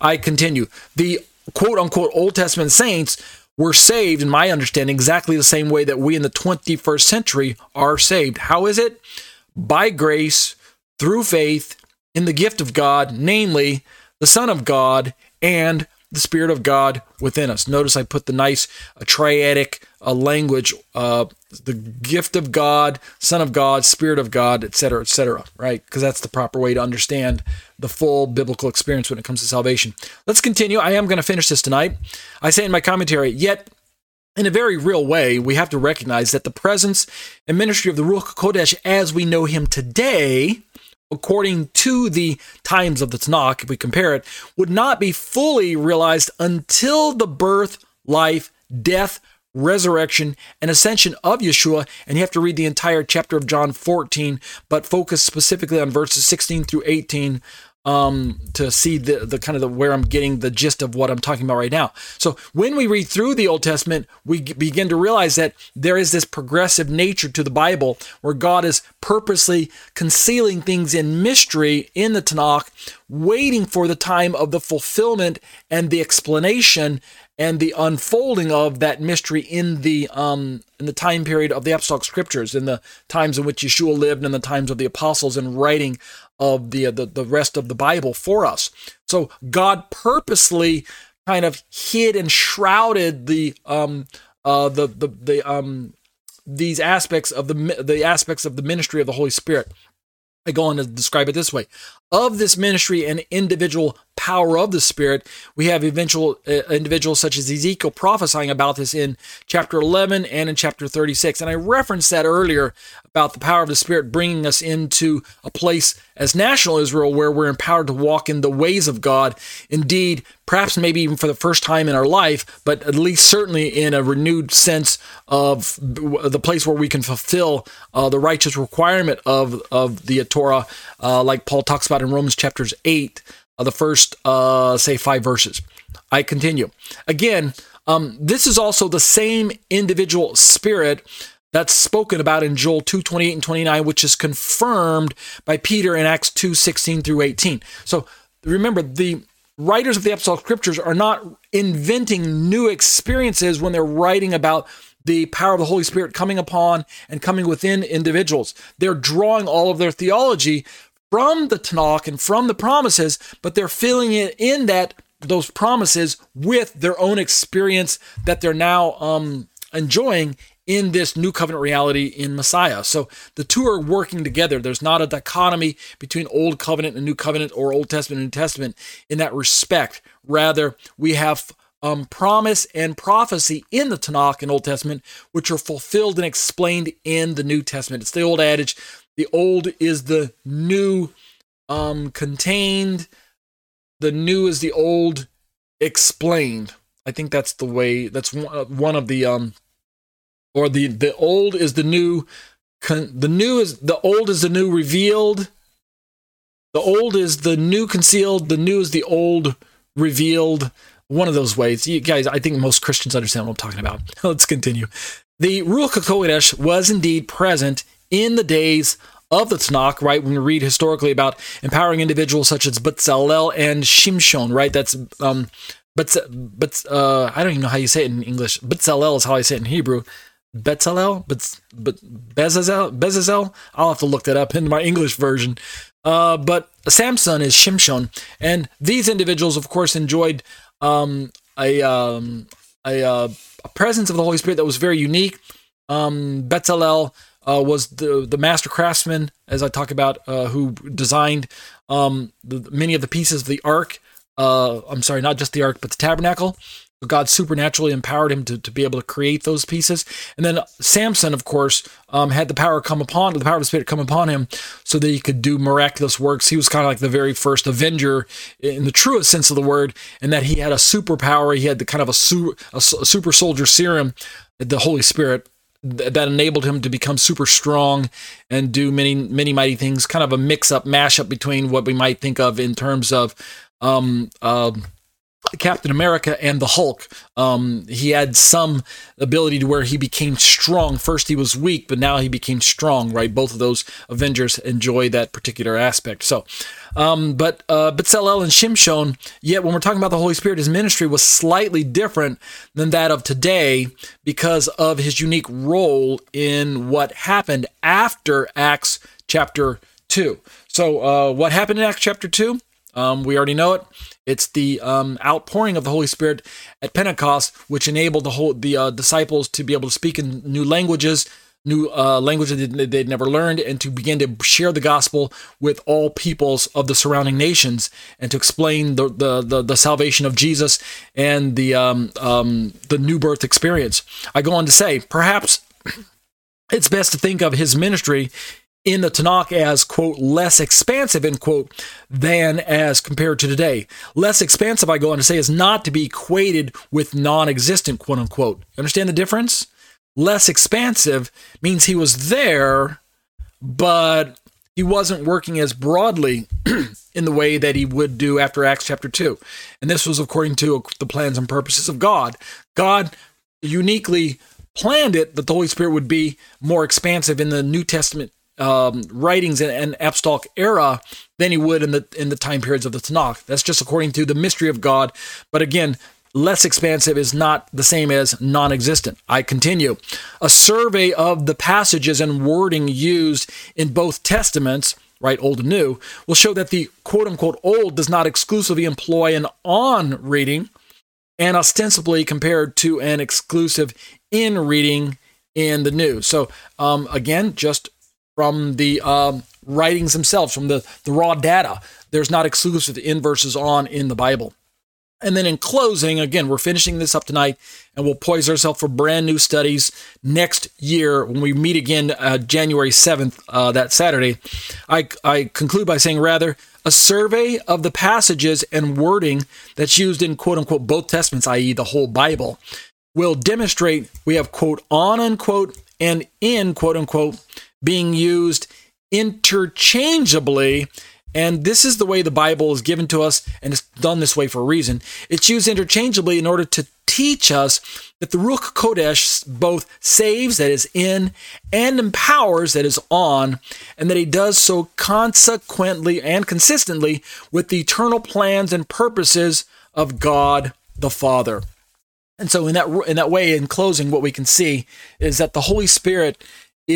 I continue. The quote unquote Old Testament saints were saved, in my understanding, exactly the same way that we in the 21st century are saved. How is it? By grace, through faith, in the gift of God, namely the Son of God, and the Spirit of God within us. Notice I put the nice triadic language, uh, the gift of God, Son of God, Spirit of God, etc., etc., right? Because that's the proper way to understand the full biblical experience when it comes to salvation. Let's continue. I am going to finish this tonight. I say in my commentary, yet in a very real way, we have to recognize that the presence and ministry of the Ruach Kodesh as we know him today according to the times of the Tanakh, if we compare it, would not be fully realized until the birth, life, death, resurrection, and ascension of Yeshua. And you have to read the entire chapter of John 14, but focus specifically on verses 16 through 18 um, to see the, the kind of the where I'm getting the gist of what I'm talking about right now. So when we read through the Old Testament, we begin to realize that there is this progressive nature to the Bible where God is purposely concealing things in mystery in the Tanakh, waiting for the time of the fulfillment and the explanation and the unfolding of that mystery in the um, in the time period of the apostolic scriptures, in the times in which Yeshua lived, and in the times of the apostles, and writing of the, the the rest of the Bible for us. So God purposely kind of hid and shrouded the um, uh, the the the um these aspects of the the aspects of the ministry of the Holy Spirit. I go on to describe it this way: of this ministry and individual power of the Spirit, we have eventual uh, individuals such as Ezekiel prophesying about this in chapter 11 and in chapter 36. And I referenced that earlier about the power of the Spirit bringing us into a place as national Israel where we're empowered to walk in the ways of God. Indeed, perhaps maybe even for the first time in our life, but at least certainly in a renewed sense of the place where we can fulfill uh, the righteous requirement of, of the Torah, uh, like Paul talks about in Romans chapters 8, uh, the first, uh, say, five verses. I continue. Again, um, this is also the same individual spirit that's spoken about in Joel 2 28 and 29, which is confirmed by Peter in Acts 2 16 through 18. So remember, the writers of the Apostolic Scriptures are not inventing new experiences when they're writing about the power of the Holy Spirit coming upon and coming within individuals. They're drawing all of their theology from the Tanakh and from the promises, but they're filling it in that those promises with their own experience that they're now um, enjoying in this new covenant reality in Messiah. So the two are working together. There's not a dichotomy between Old Covenant and New Covenant or Old Testament and New Testament in that respect. Rather, we have um, promise and prophecy in the Tanakh and Old Testament, which are fulfilled and explained in the New Testament. It's the old adage the old is the new um, contained, the new is the old explained. I think that's the way, that's one of the, um, or the, the old is the new, con, the new is, the old is the new revealed. The old is the new concealed, the new is the old revealed. One of those ways. You guys, I think most Christians understand what I'm talking about. [laughs] Let's continue. The Ruach HaKodesh was indeed present in the days of the Tanakh, right? When we read historically about empowering individuals such as Bezalel and Shimshon, right? That's um, but but uh, I don't even know how you say it in English. Bezalel is how I say it in Hebrew. Bezalel, but but Bezalel, Bezalel. I'll have to look that up in my English version. Uh, but Samson is Shimshon, and these individuals, of course, enjoyed um, a um, a, uh, a presence of the Holy Spirit that was very unique. Um, Bezalel uh, was the the master craftsman, as I talk about, uh, who designed um, the, many of the pieces of the ark. Uh, I'm sorry, not just the ark, but the tabernacle. God supernaturally empowered him to, to be able to create those pieces. And then Samson, of course, um, had the power come upon the power of the Spirit come upon him so that he could do miraculous works. He was kind of like the very first Avenger in the truest sense of the word, and that he had a superpower. He had the kind of a, su- a, a super soldier serum, the Holy Spirit that enabled him to become super strong and do many many mighty things kind of a mix up mash up between what we might think of in terms of um, uh, Captain America and the Hulk. Um, he had some ability to where he became strong. First, he was weak, but now he became strong. Right, both of those Avengers enjoy that particular aspect. So, um, but uh, and Shimshon. Yet, when we're talking about the Holy Spirit, his ministry was slightly different than that of today because of his unique role in what happened after Acts chapter two. So, uh, what happened in Acts chapter two? Um, we already know it. It's the um, outpouring of the Holy Spirit at Pentecost, which enabled the whole the uh, disciples to be able to speak in new languages, new uh, languages that they'd never learned, and to begin to share the gospel with all peoples of the surrounding nations, and to explain the the the, the salvation of Jesus and the um, um, the new birth experience. I go on to say, perhaps [clears throat] it's best to think of his ministry in the Tanakh as, quote, less expansive, end quote, than as compared to today. Less expansive, I go on to say, is not to be equated with non existent, quote unquote. Understand the difference? Less expansive means he was there, but he wasn't working as broadly [clears throat] in the way that he would do after Acts chapter 2. And this was according to the plans and purposes of God. God uniquely planned it that the Holy Spirit would be more expansive in the New Testament um, writings in an apostolic era than he would in the in the time periods of the Tanakh. That's just according to the mystery of God. But again, less expansive is not the same as non-existent. I continue. A survey of the passages and wording used in both testaments right, old and new, will show that the quote unquote old does not exclusively employ an on reading and ostensibly compared to an exclusive in reading in the new. So um, again, just from the um, writings themselves, from the, the raw data, there's not exclusive in verses on in the Bible. And then in closing, again, we're finishing this up tonight and we'll poise ourselves for brand new studies next year when we meet again uh, January 7th, uh, that Saturday. I, I conclude by saying, rather, a survey of the passages and wording that's used in quote unquote both testaments, i.e., the whole Bible, will demonstrate we have quote on unquote and in quote unquote being used interchangeably and this is the way the Bible is given to us, and it's done this way for a reason. It's used interchangeably in order to teach us that the Ruach Kodesh both saves, that is in, and empowers, that is on, and that he does so consequently and consistently with the eternal plans and purposes of God the Father. And so, in that in that way, in closing, what we can see is that the Holy Spirit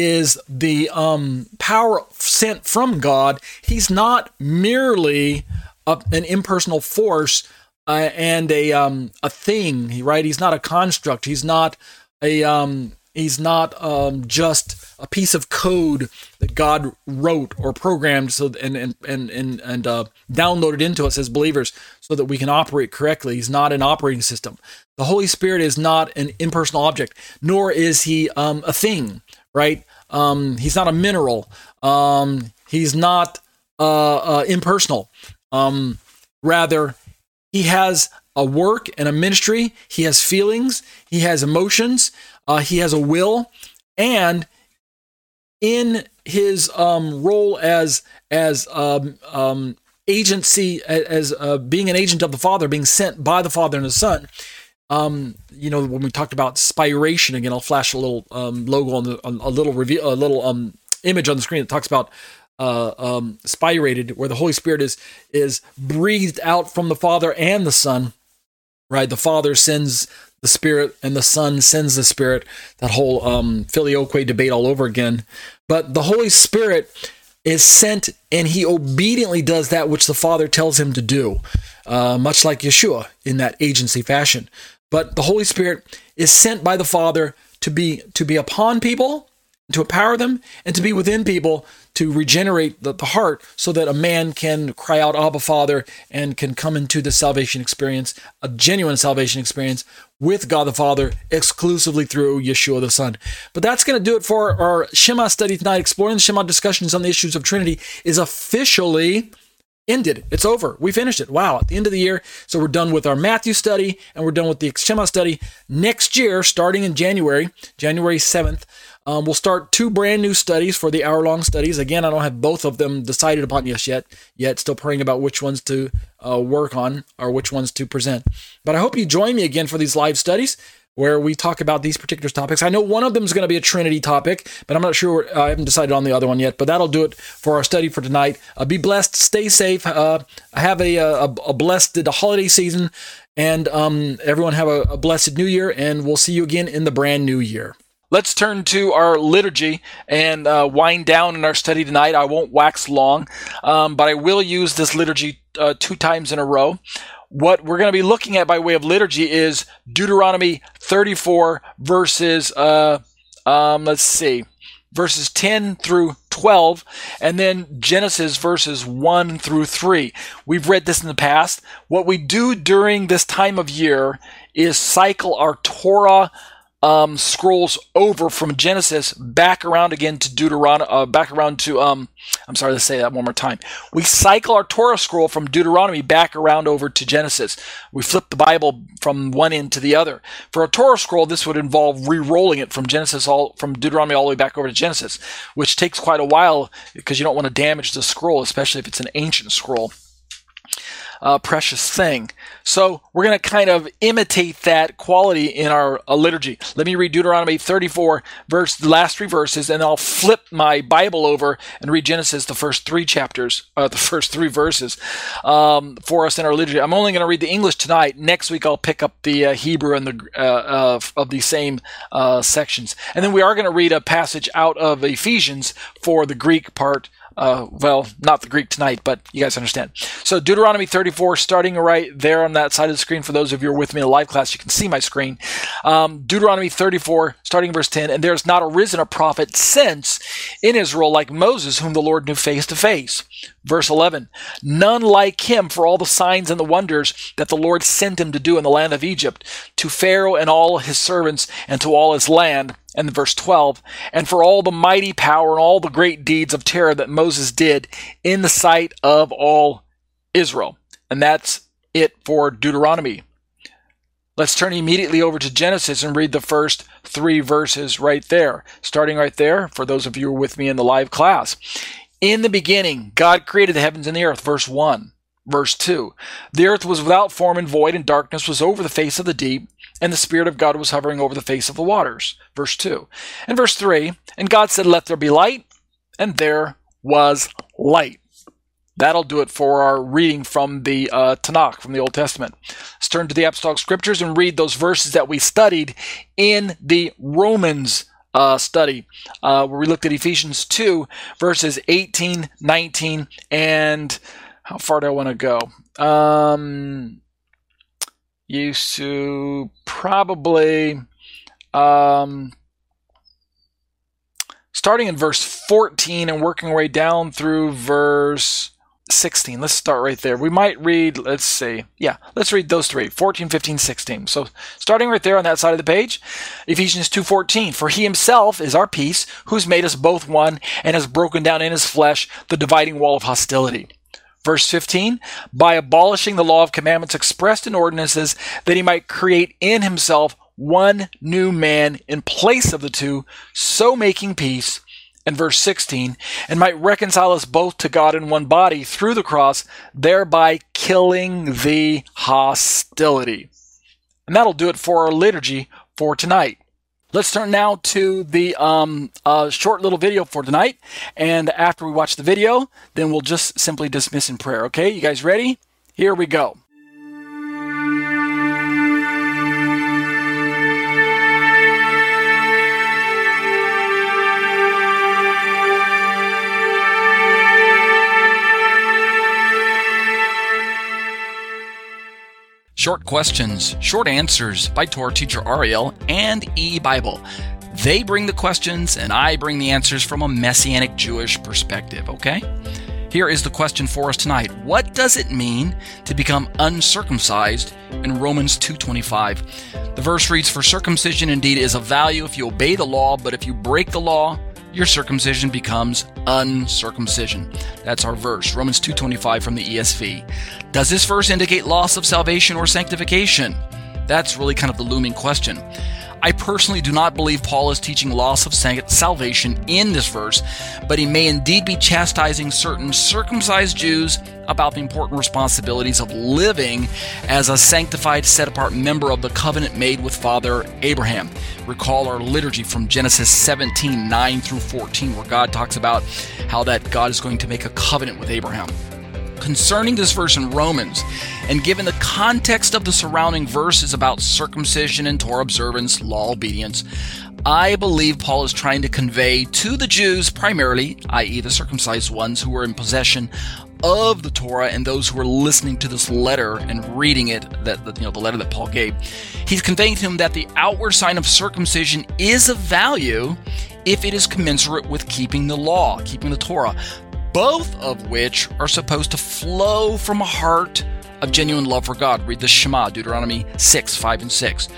is the um, power sent from God. He's not merely a, an impersonal force uh, and a um, a thing, right? He's not a construct. He's not a um, he's not um, just a piece of code that God wrote or programmed so and and and and, uh, downloaded into us as believers so that we can operate correctly. He's not an operating system. The Holy Spirit is not an impersonal object, nor is he um, a thing right? Um, he's not a mineral. Um, he's not uh, uh, impersonal. Um, rather, he has a work and a ministry. He has feelings. He has emotions. Uh, he has a will, and in his um, role as as um, um, agency, as uh, being an agent of the Father, being sent by the Father and the Son, um, you know, when we talked about spiration again, I'll flash a little um, logo on the on a little review, a little um, image on the screen that talks about uh, um, spirated, where the Holy Spirit is is breathed out from the Father and the Son. Right, the Father sends the Spirit, and the Son sends the Spirit. That whole um, filioque debate all over again. But the Holy Spirit is sent, and he obediently does that which the Father tells him to do, uh, much like Yeshua in that agency fashion. But the Holy Spirit is sent by the Father to be to be upon people, to empower them, and to be within people to regenerate the, the heart so that a man can cry out, Abba Father, and can come into the salvation experience, a genuine salvation experience with God the Father exclusively through Yeshua the Son. But that's going to do it for our Shema study tonight. Exploring the Shema discussions on the issues of Trinity is officially ended. It's over. We finished it. Wow. At the end of the year. So we're done with our Matthew study and we're done with the Shema study. Next year, starting in January, January 7th, um, we'll start two brand new studies for the hour long studies. Again, I don't have both of them decided upon just yet. Yet, still praying about which ones to uh, work on or which ones to present. But I hope you join me again for these live studies where we talk about these particular topics. I know one of them is going to be a Trinity topic, but I'm not sure. Uh, I haven't decided on the other one yet. But that'll do it for our study for tonight. Uh, be blessed, stay safe, uh, have a, a, a, blessed holiday season, and um, everyone have a, a blessed New Year. And we'll see you again in the brand new year. Let's turn to our liturgy and uh, wind down in our study tonight. I won't wax long, um, but I will use this liturgy uh, two times in a row what we're going to be looking at by way of liturgy is Deuteronomy 34 verses, uh, um, let's see, verses 10 through 12, and then Genesis verses 1 through 3. We've read this in the past. What we do during this time of year is cycle our Torah um, scrolls over from Genesis back around again to Deuteronomy, uh, back around to, um, I'm sorry, let's say that one more time. We cycle our Torah scroll from Deuteronomy back around over to Genesis. We flip the Bible from one end to the other. For a Torah scroll, this would involve re-rolling it from Genesis all, from Deuteronomy all the way back over to Genesis, which takes quite a while because you don't want to damage the scroll, especially if it's an ancient scroll uh, precious thing. So we're going to kind of imitate that quality in our uh, liturgy. Let me read Deuteronomy 34, verse the last three verses, and I'll flip my Bible over and read Genesis, the first three chapters, uh, the first three verses um, for us in our liturgy. I'm only going to read the English tonight. Next week I'll pick up the uh, Hebrew and the uh, of the same uh, sections, and then we are going to read a passage out of Ephesians for the Greek part Uh, well, not the Greek tonight, but you guys understand. So Deuteronomy 34, starting right there on that side of the screen. For those of you who are with me in live class, you can see my screen. Um, Deuteronomy 34, starting verse 10. And there has not arisen a prophet since in Israel like Moses, whom the Lord knew face to face. Verse 11. None like him for all the signs and the wonders that the Lord sent him to do in the land of Egypt, to Pharaoh and all his servants, and to all his land and the verse 12, and for all the mighty power and all the great deeds of terror that Moses did in the sight of all Israel. And that's it for Deuteronomy. Let's turn immediately over to Genesis and read the first three verses right there. Starting right there, for those of you who are with me in the live class. In the beginning, God created the heavens and the earth, verse 1. Verse 2 The earth was without form and void, and darkness was over the face of the deep, and the Spirit of God was hovering over the face of the waters. Verse 2. And verse 3 And God said, Let there be light, and there was light. That'll do it for our reading from the uh, Tanakh, from the Old Testament. Let's turn to the Apostolic Scriptures and read those verses that we studied in the Romans uh, study, uh, where we looked at Ephesians 2, verses 18, 19, and how far do I want to go? Um, used to probably um, starting in verse 14 and working our way down through verse 16. Let's start right there. We might read, let's see. Yeah, let's read those three 14, 15, 16. So starting right there on that side of the page, Ephesians 2:14. For he himself is our peace, who's made us both one and has broken down in his flesh the dividing wall of hostility Verse 15, by abolishing the law of commandments expressed in ordinances, that he might create in himself one new man in place of the two, so making peace. And verse 16, and might reconcile us both to God in one body through the cross, thereby killing the hostility. And that'll do it for our liturgy for tonight. Let's turn now to the um, uh, short little video for tonight. And after we watch the video, then we'll just simply dismiss in prayer. Okay, you guys ready? Here we go. Short Questions, Short Answers by Torah teacher Ariel and eBible. They bring the questions and I bring the answers from a Messianic Jewish perspective, okay? Here is the question for us tonight. What does it mean to become uncircumcised in Romans 2:25? The verse reads for circumcision indeed is of value if you obey the law, but if you break the law, your circumcision becomes uncircumcision. That's our verse, Romans 2:25 from the ESV. Does this verse indicate loss of salvation or sanctification? That's really kind of the looming question. I personally do not believe Paul is teaching loss of salvation in this verse, but he may indeed be chastising certain circumcised Jews about the important responsibilities of living as a sanctified, set apart member of the covenant made with Father Abraham. Recall our liturgy from Genesis 17 9 through 14, where God talks about how that God is going to make a covenant with Abraham concerning this verse in Romans, and given the context of the surrounding verses about circumcision and Torah observance, law obedience, I believe Paul is trying to convey to the Jews primarily, i.e., the circumcised ones who were in possession of the Torah and those who were listening to this letter and reading it, that you know the letter that Paul gave, he's conveying to them that the outward sign of circumcision is of value if it is commensurate with keeping the law, keeping the Torah both of which are supposed to flow from a heart of genuine love for God. Read the Shema, Deuteronomy 6, 5, and 6.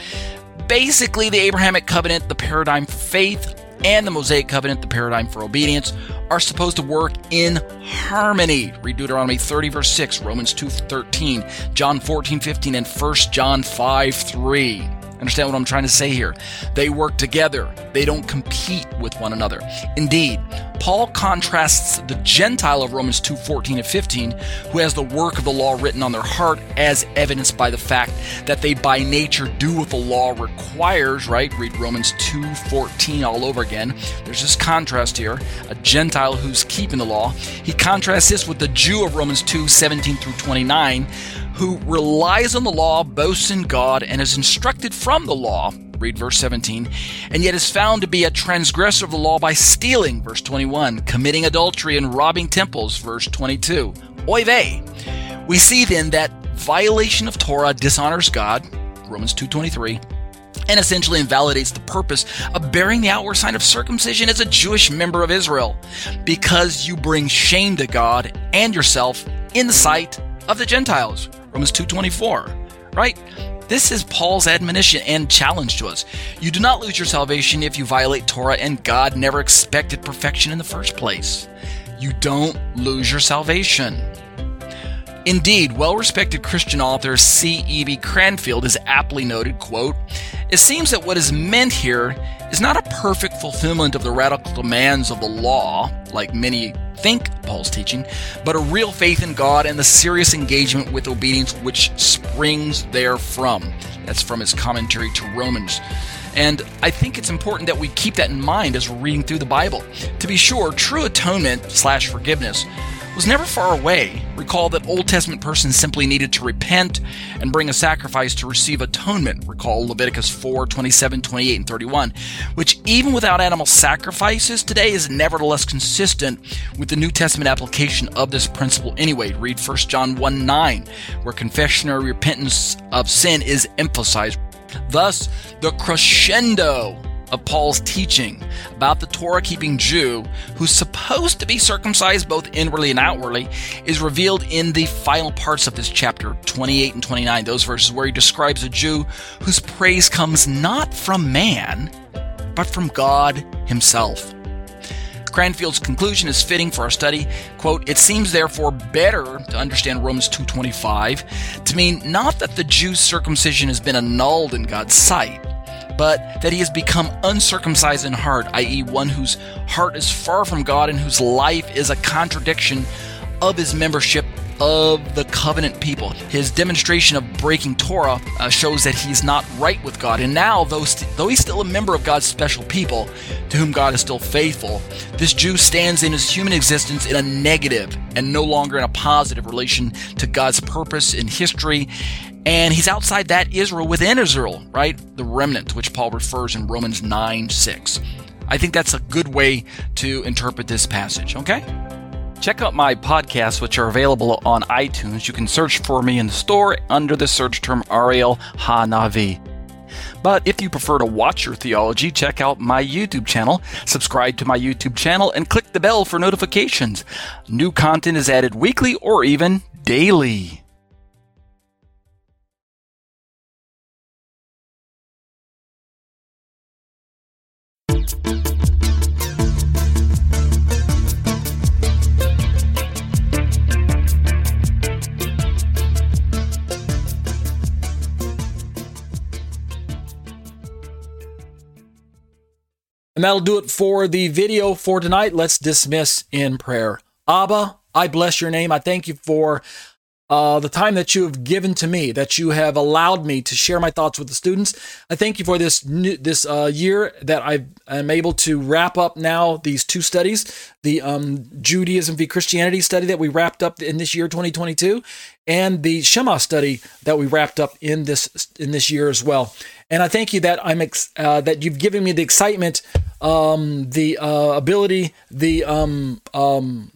Basically, the Abrahamic covenant, the paradigm for faith, and the Mosaic covenant, the paradigm for obedience, are supposed to work in harmony. Read Deuteronomy 30, verse 6, Romans 2, 13, John 14, 15, and 1 John 5, 3. Understand what I'm trying to say here? They work together, they don't compete with one another. Indeed, Paul contrasts the Gentile of Romans 2 14 and 15, who has the work of the law written on their heart, as evidenced by the fact that they by nature do what the law requires, right? Read Romans 2 14 all over again. There's this contrast here a Gentile who's keeping the law. He contrasts this with the Jew of Romans 2 17 through 29 who relies on the law, boasts in God, and is instructed from the law, read verse 17, and yet is found to be a transgressor of the law by stealing, verse 21, committing adultery and robbing temples, verse 22. Oy vey. We see then that violation of Torah dishonors God, Romans 2:23, and essentially invalidates the purpose of bearing the outward sign of circumcision as a Jewish member of Israel, because you bring shame to God and yourself in the sight of the Gentiles. Romans 2:24. Right? This is Paul's admonition and challenge to us. You do not lose your salvation if you violate Torah, and God never expected perfection in the first place. You don't lose your salvation. Indeed, well-respected Christian author C.E.B. Cranfield has aptly noted, quote, It seems that what is meant here is not a perfect fulfillment of the radical demands of the law, like many think Paul's teaching, but a real faith in God and the serious engagement with obedience which springs therefrom. That's from his commentary to Romans. And I think it's important that we keep that in mind as we're reading through the Bible. To be sure, true atonement slash forgiveness was never far away. Recall that Old Testament persons simply needed to repent and bring a sacrifice to receive atonement. Recall Leviticus 4 27, 28, and 31, which, even without animal sacrifices today, is nevertheless consistent with the New Testament application of this principle anyway. Read 1 John 1 9, where confession or repentance of sin is emphasized. Thus, the crescendo of Paul's teaching about the Torah keeping Jew, who's supposed to be circumcised both inwardly and outwardly, is revealed in the final parts of this chapter 28 and 29, those verses where he describes a Jew whose praise comes not from man, but from God himself. Cranfield's conclusion is fitting for our study. Quote, it seems therefore better to understand Romans 2.25 to mean not that the Jew's circumcision has been annulled in God's sight, but that he has become uncircumcised in heart, i.e., one whose heart is far from God and whose life is a contradiction of his membership of the covenant people. His demonstration of breaking Torah uh, shows that he's not right with God. And now, though, st- though he's still a member of God's special people, to whom God is still faithful, this Jew stands in his human existence in a negative and no longer in a positive relation to God's purpose in history. And he's outside that Israel within Israel, right? The remnant, which Paul refers in Romans 9 6. I think that's a good way to interpret this passage, okay? Check out my podcasts, which are available on iTunes. You can search for me in the store under the search term Ariel Hanavi. But if you prefer to watch your theology, check out my YouTube channel, subscribe to my YouTube channel, and click the bell for notifications. New content is added weekly or even daily. And that'll do it for the video for tonight. Let's dismiss in prayer. Abba, I bless your name. I thank you for uh, the time that you have given to me, that you have allowed me to share my thoughts with the students. I thank you for this new, this uh, year that I am able to wrap up now these two studies, the um, Judaism v Christianity study that we wrapped up in this year 2022, and the Shema study that we wrapped up in this in this year as well. And I thank you that I'm ex- uh, that you've given me the excitement, um, the uh, ability, the um, um,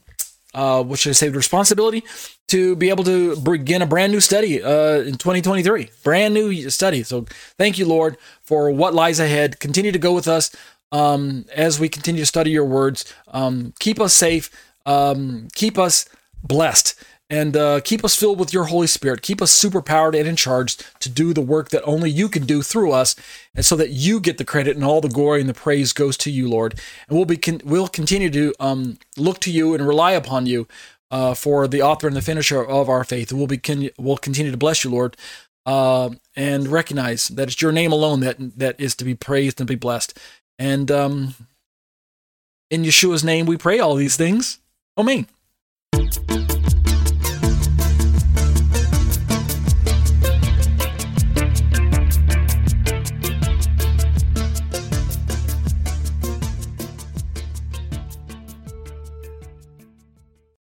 uh, what should I say, the responsibility to be able to begin a brand new study uh, in 2023, brand new study. So thank you, Lord, for what lies ahead. Continue to go with us um, as we continue to study your words. Um, keep us safe. Um, keep us blessed and uh, keep us filled with your Holy Spirit. Keep us superpowered and in charge to do the work that only you can do through us, and so that you get the credit and all the glory and the praise goes to you, Lord. And we'll be con- we'll continue to um, look to you and rely upon you uh, for the author and the finisher of our faith. We'll be con- we'll continue to bless you, Lord, uh, and recognize that it's your name alone that that is to be praised and be blessed. And um, in Yeshua's name, we pray all these things. Amen.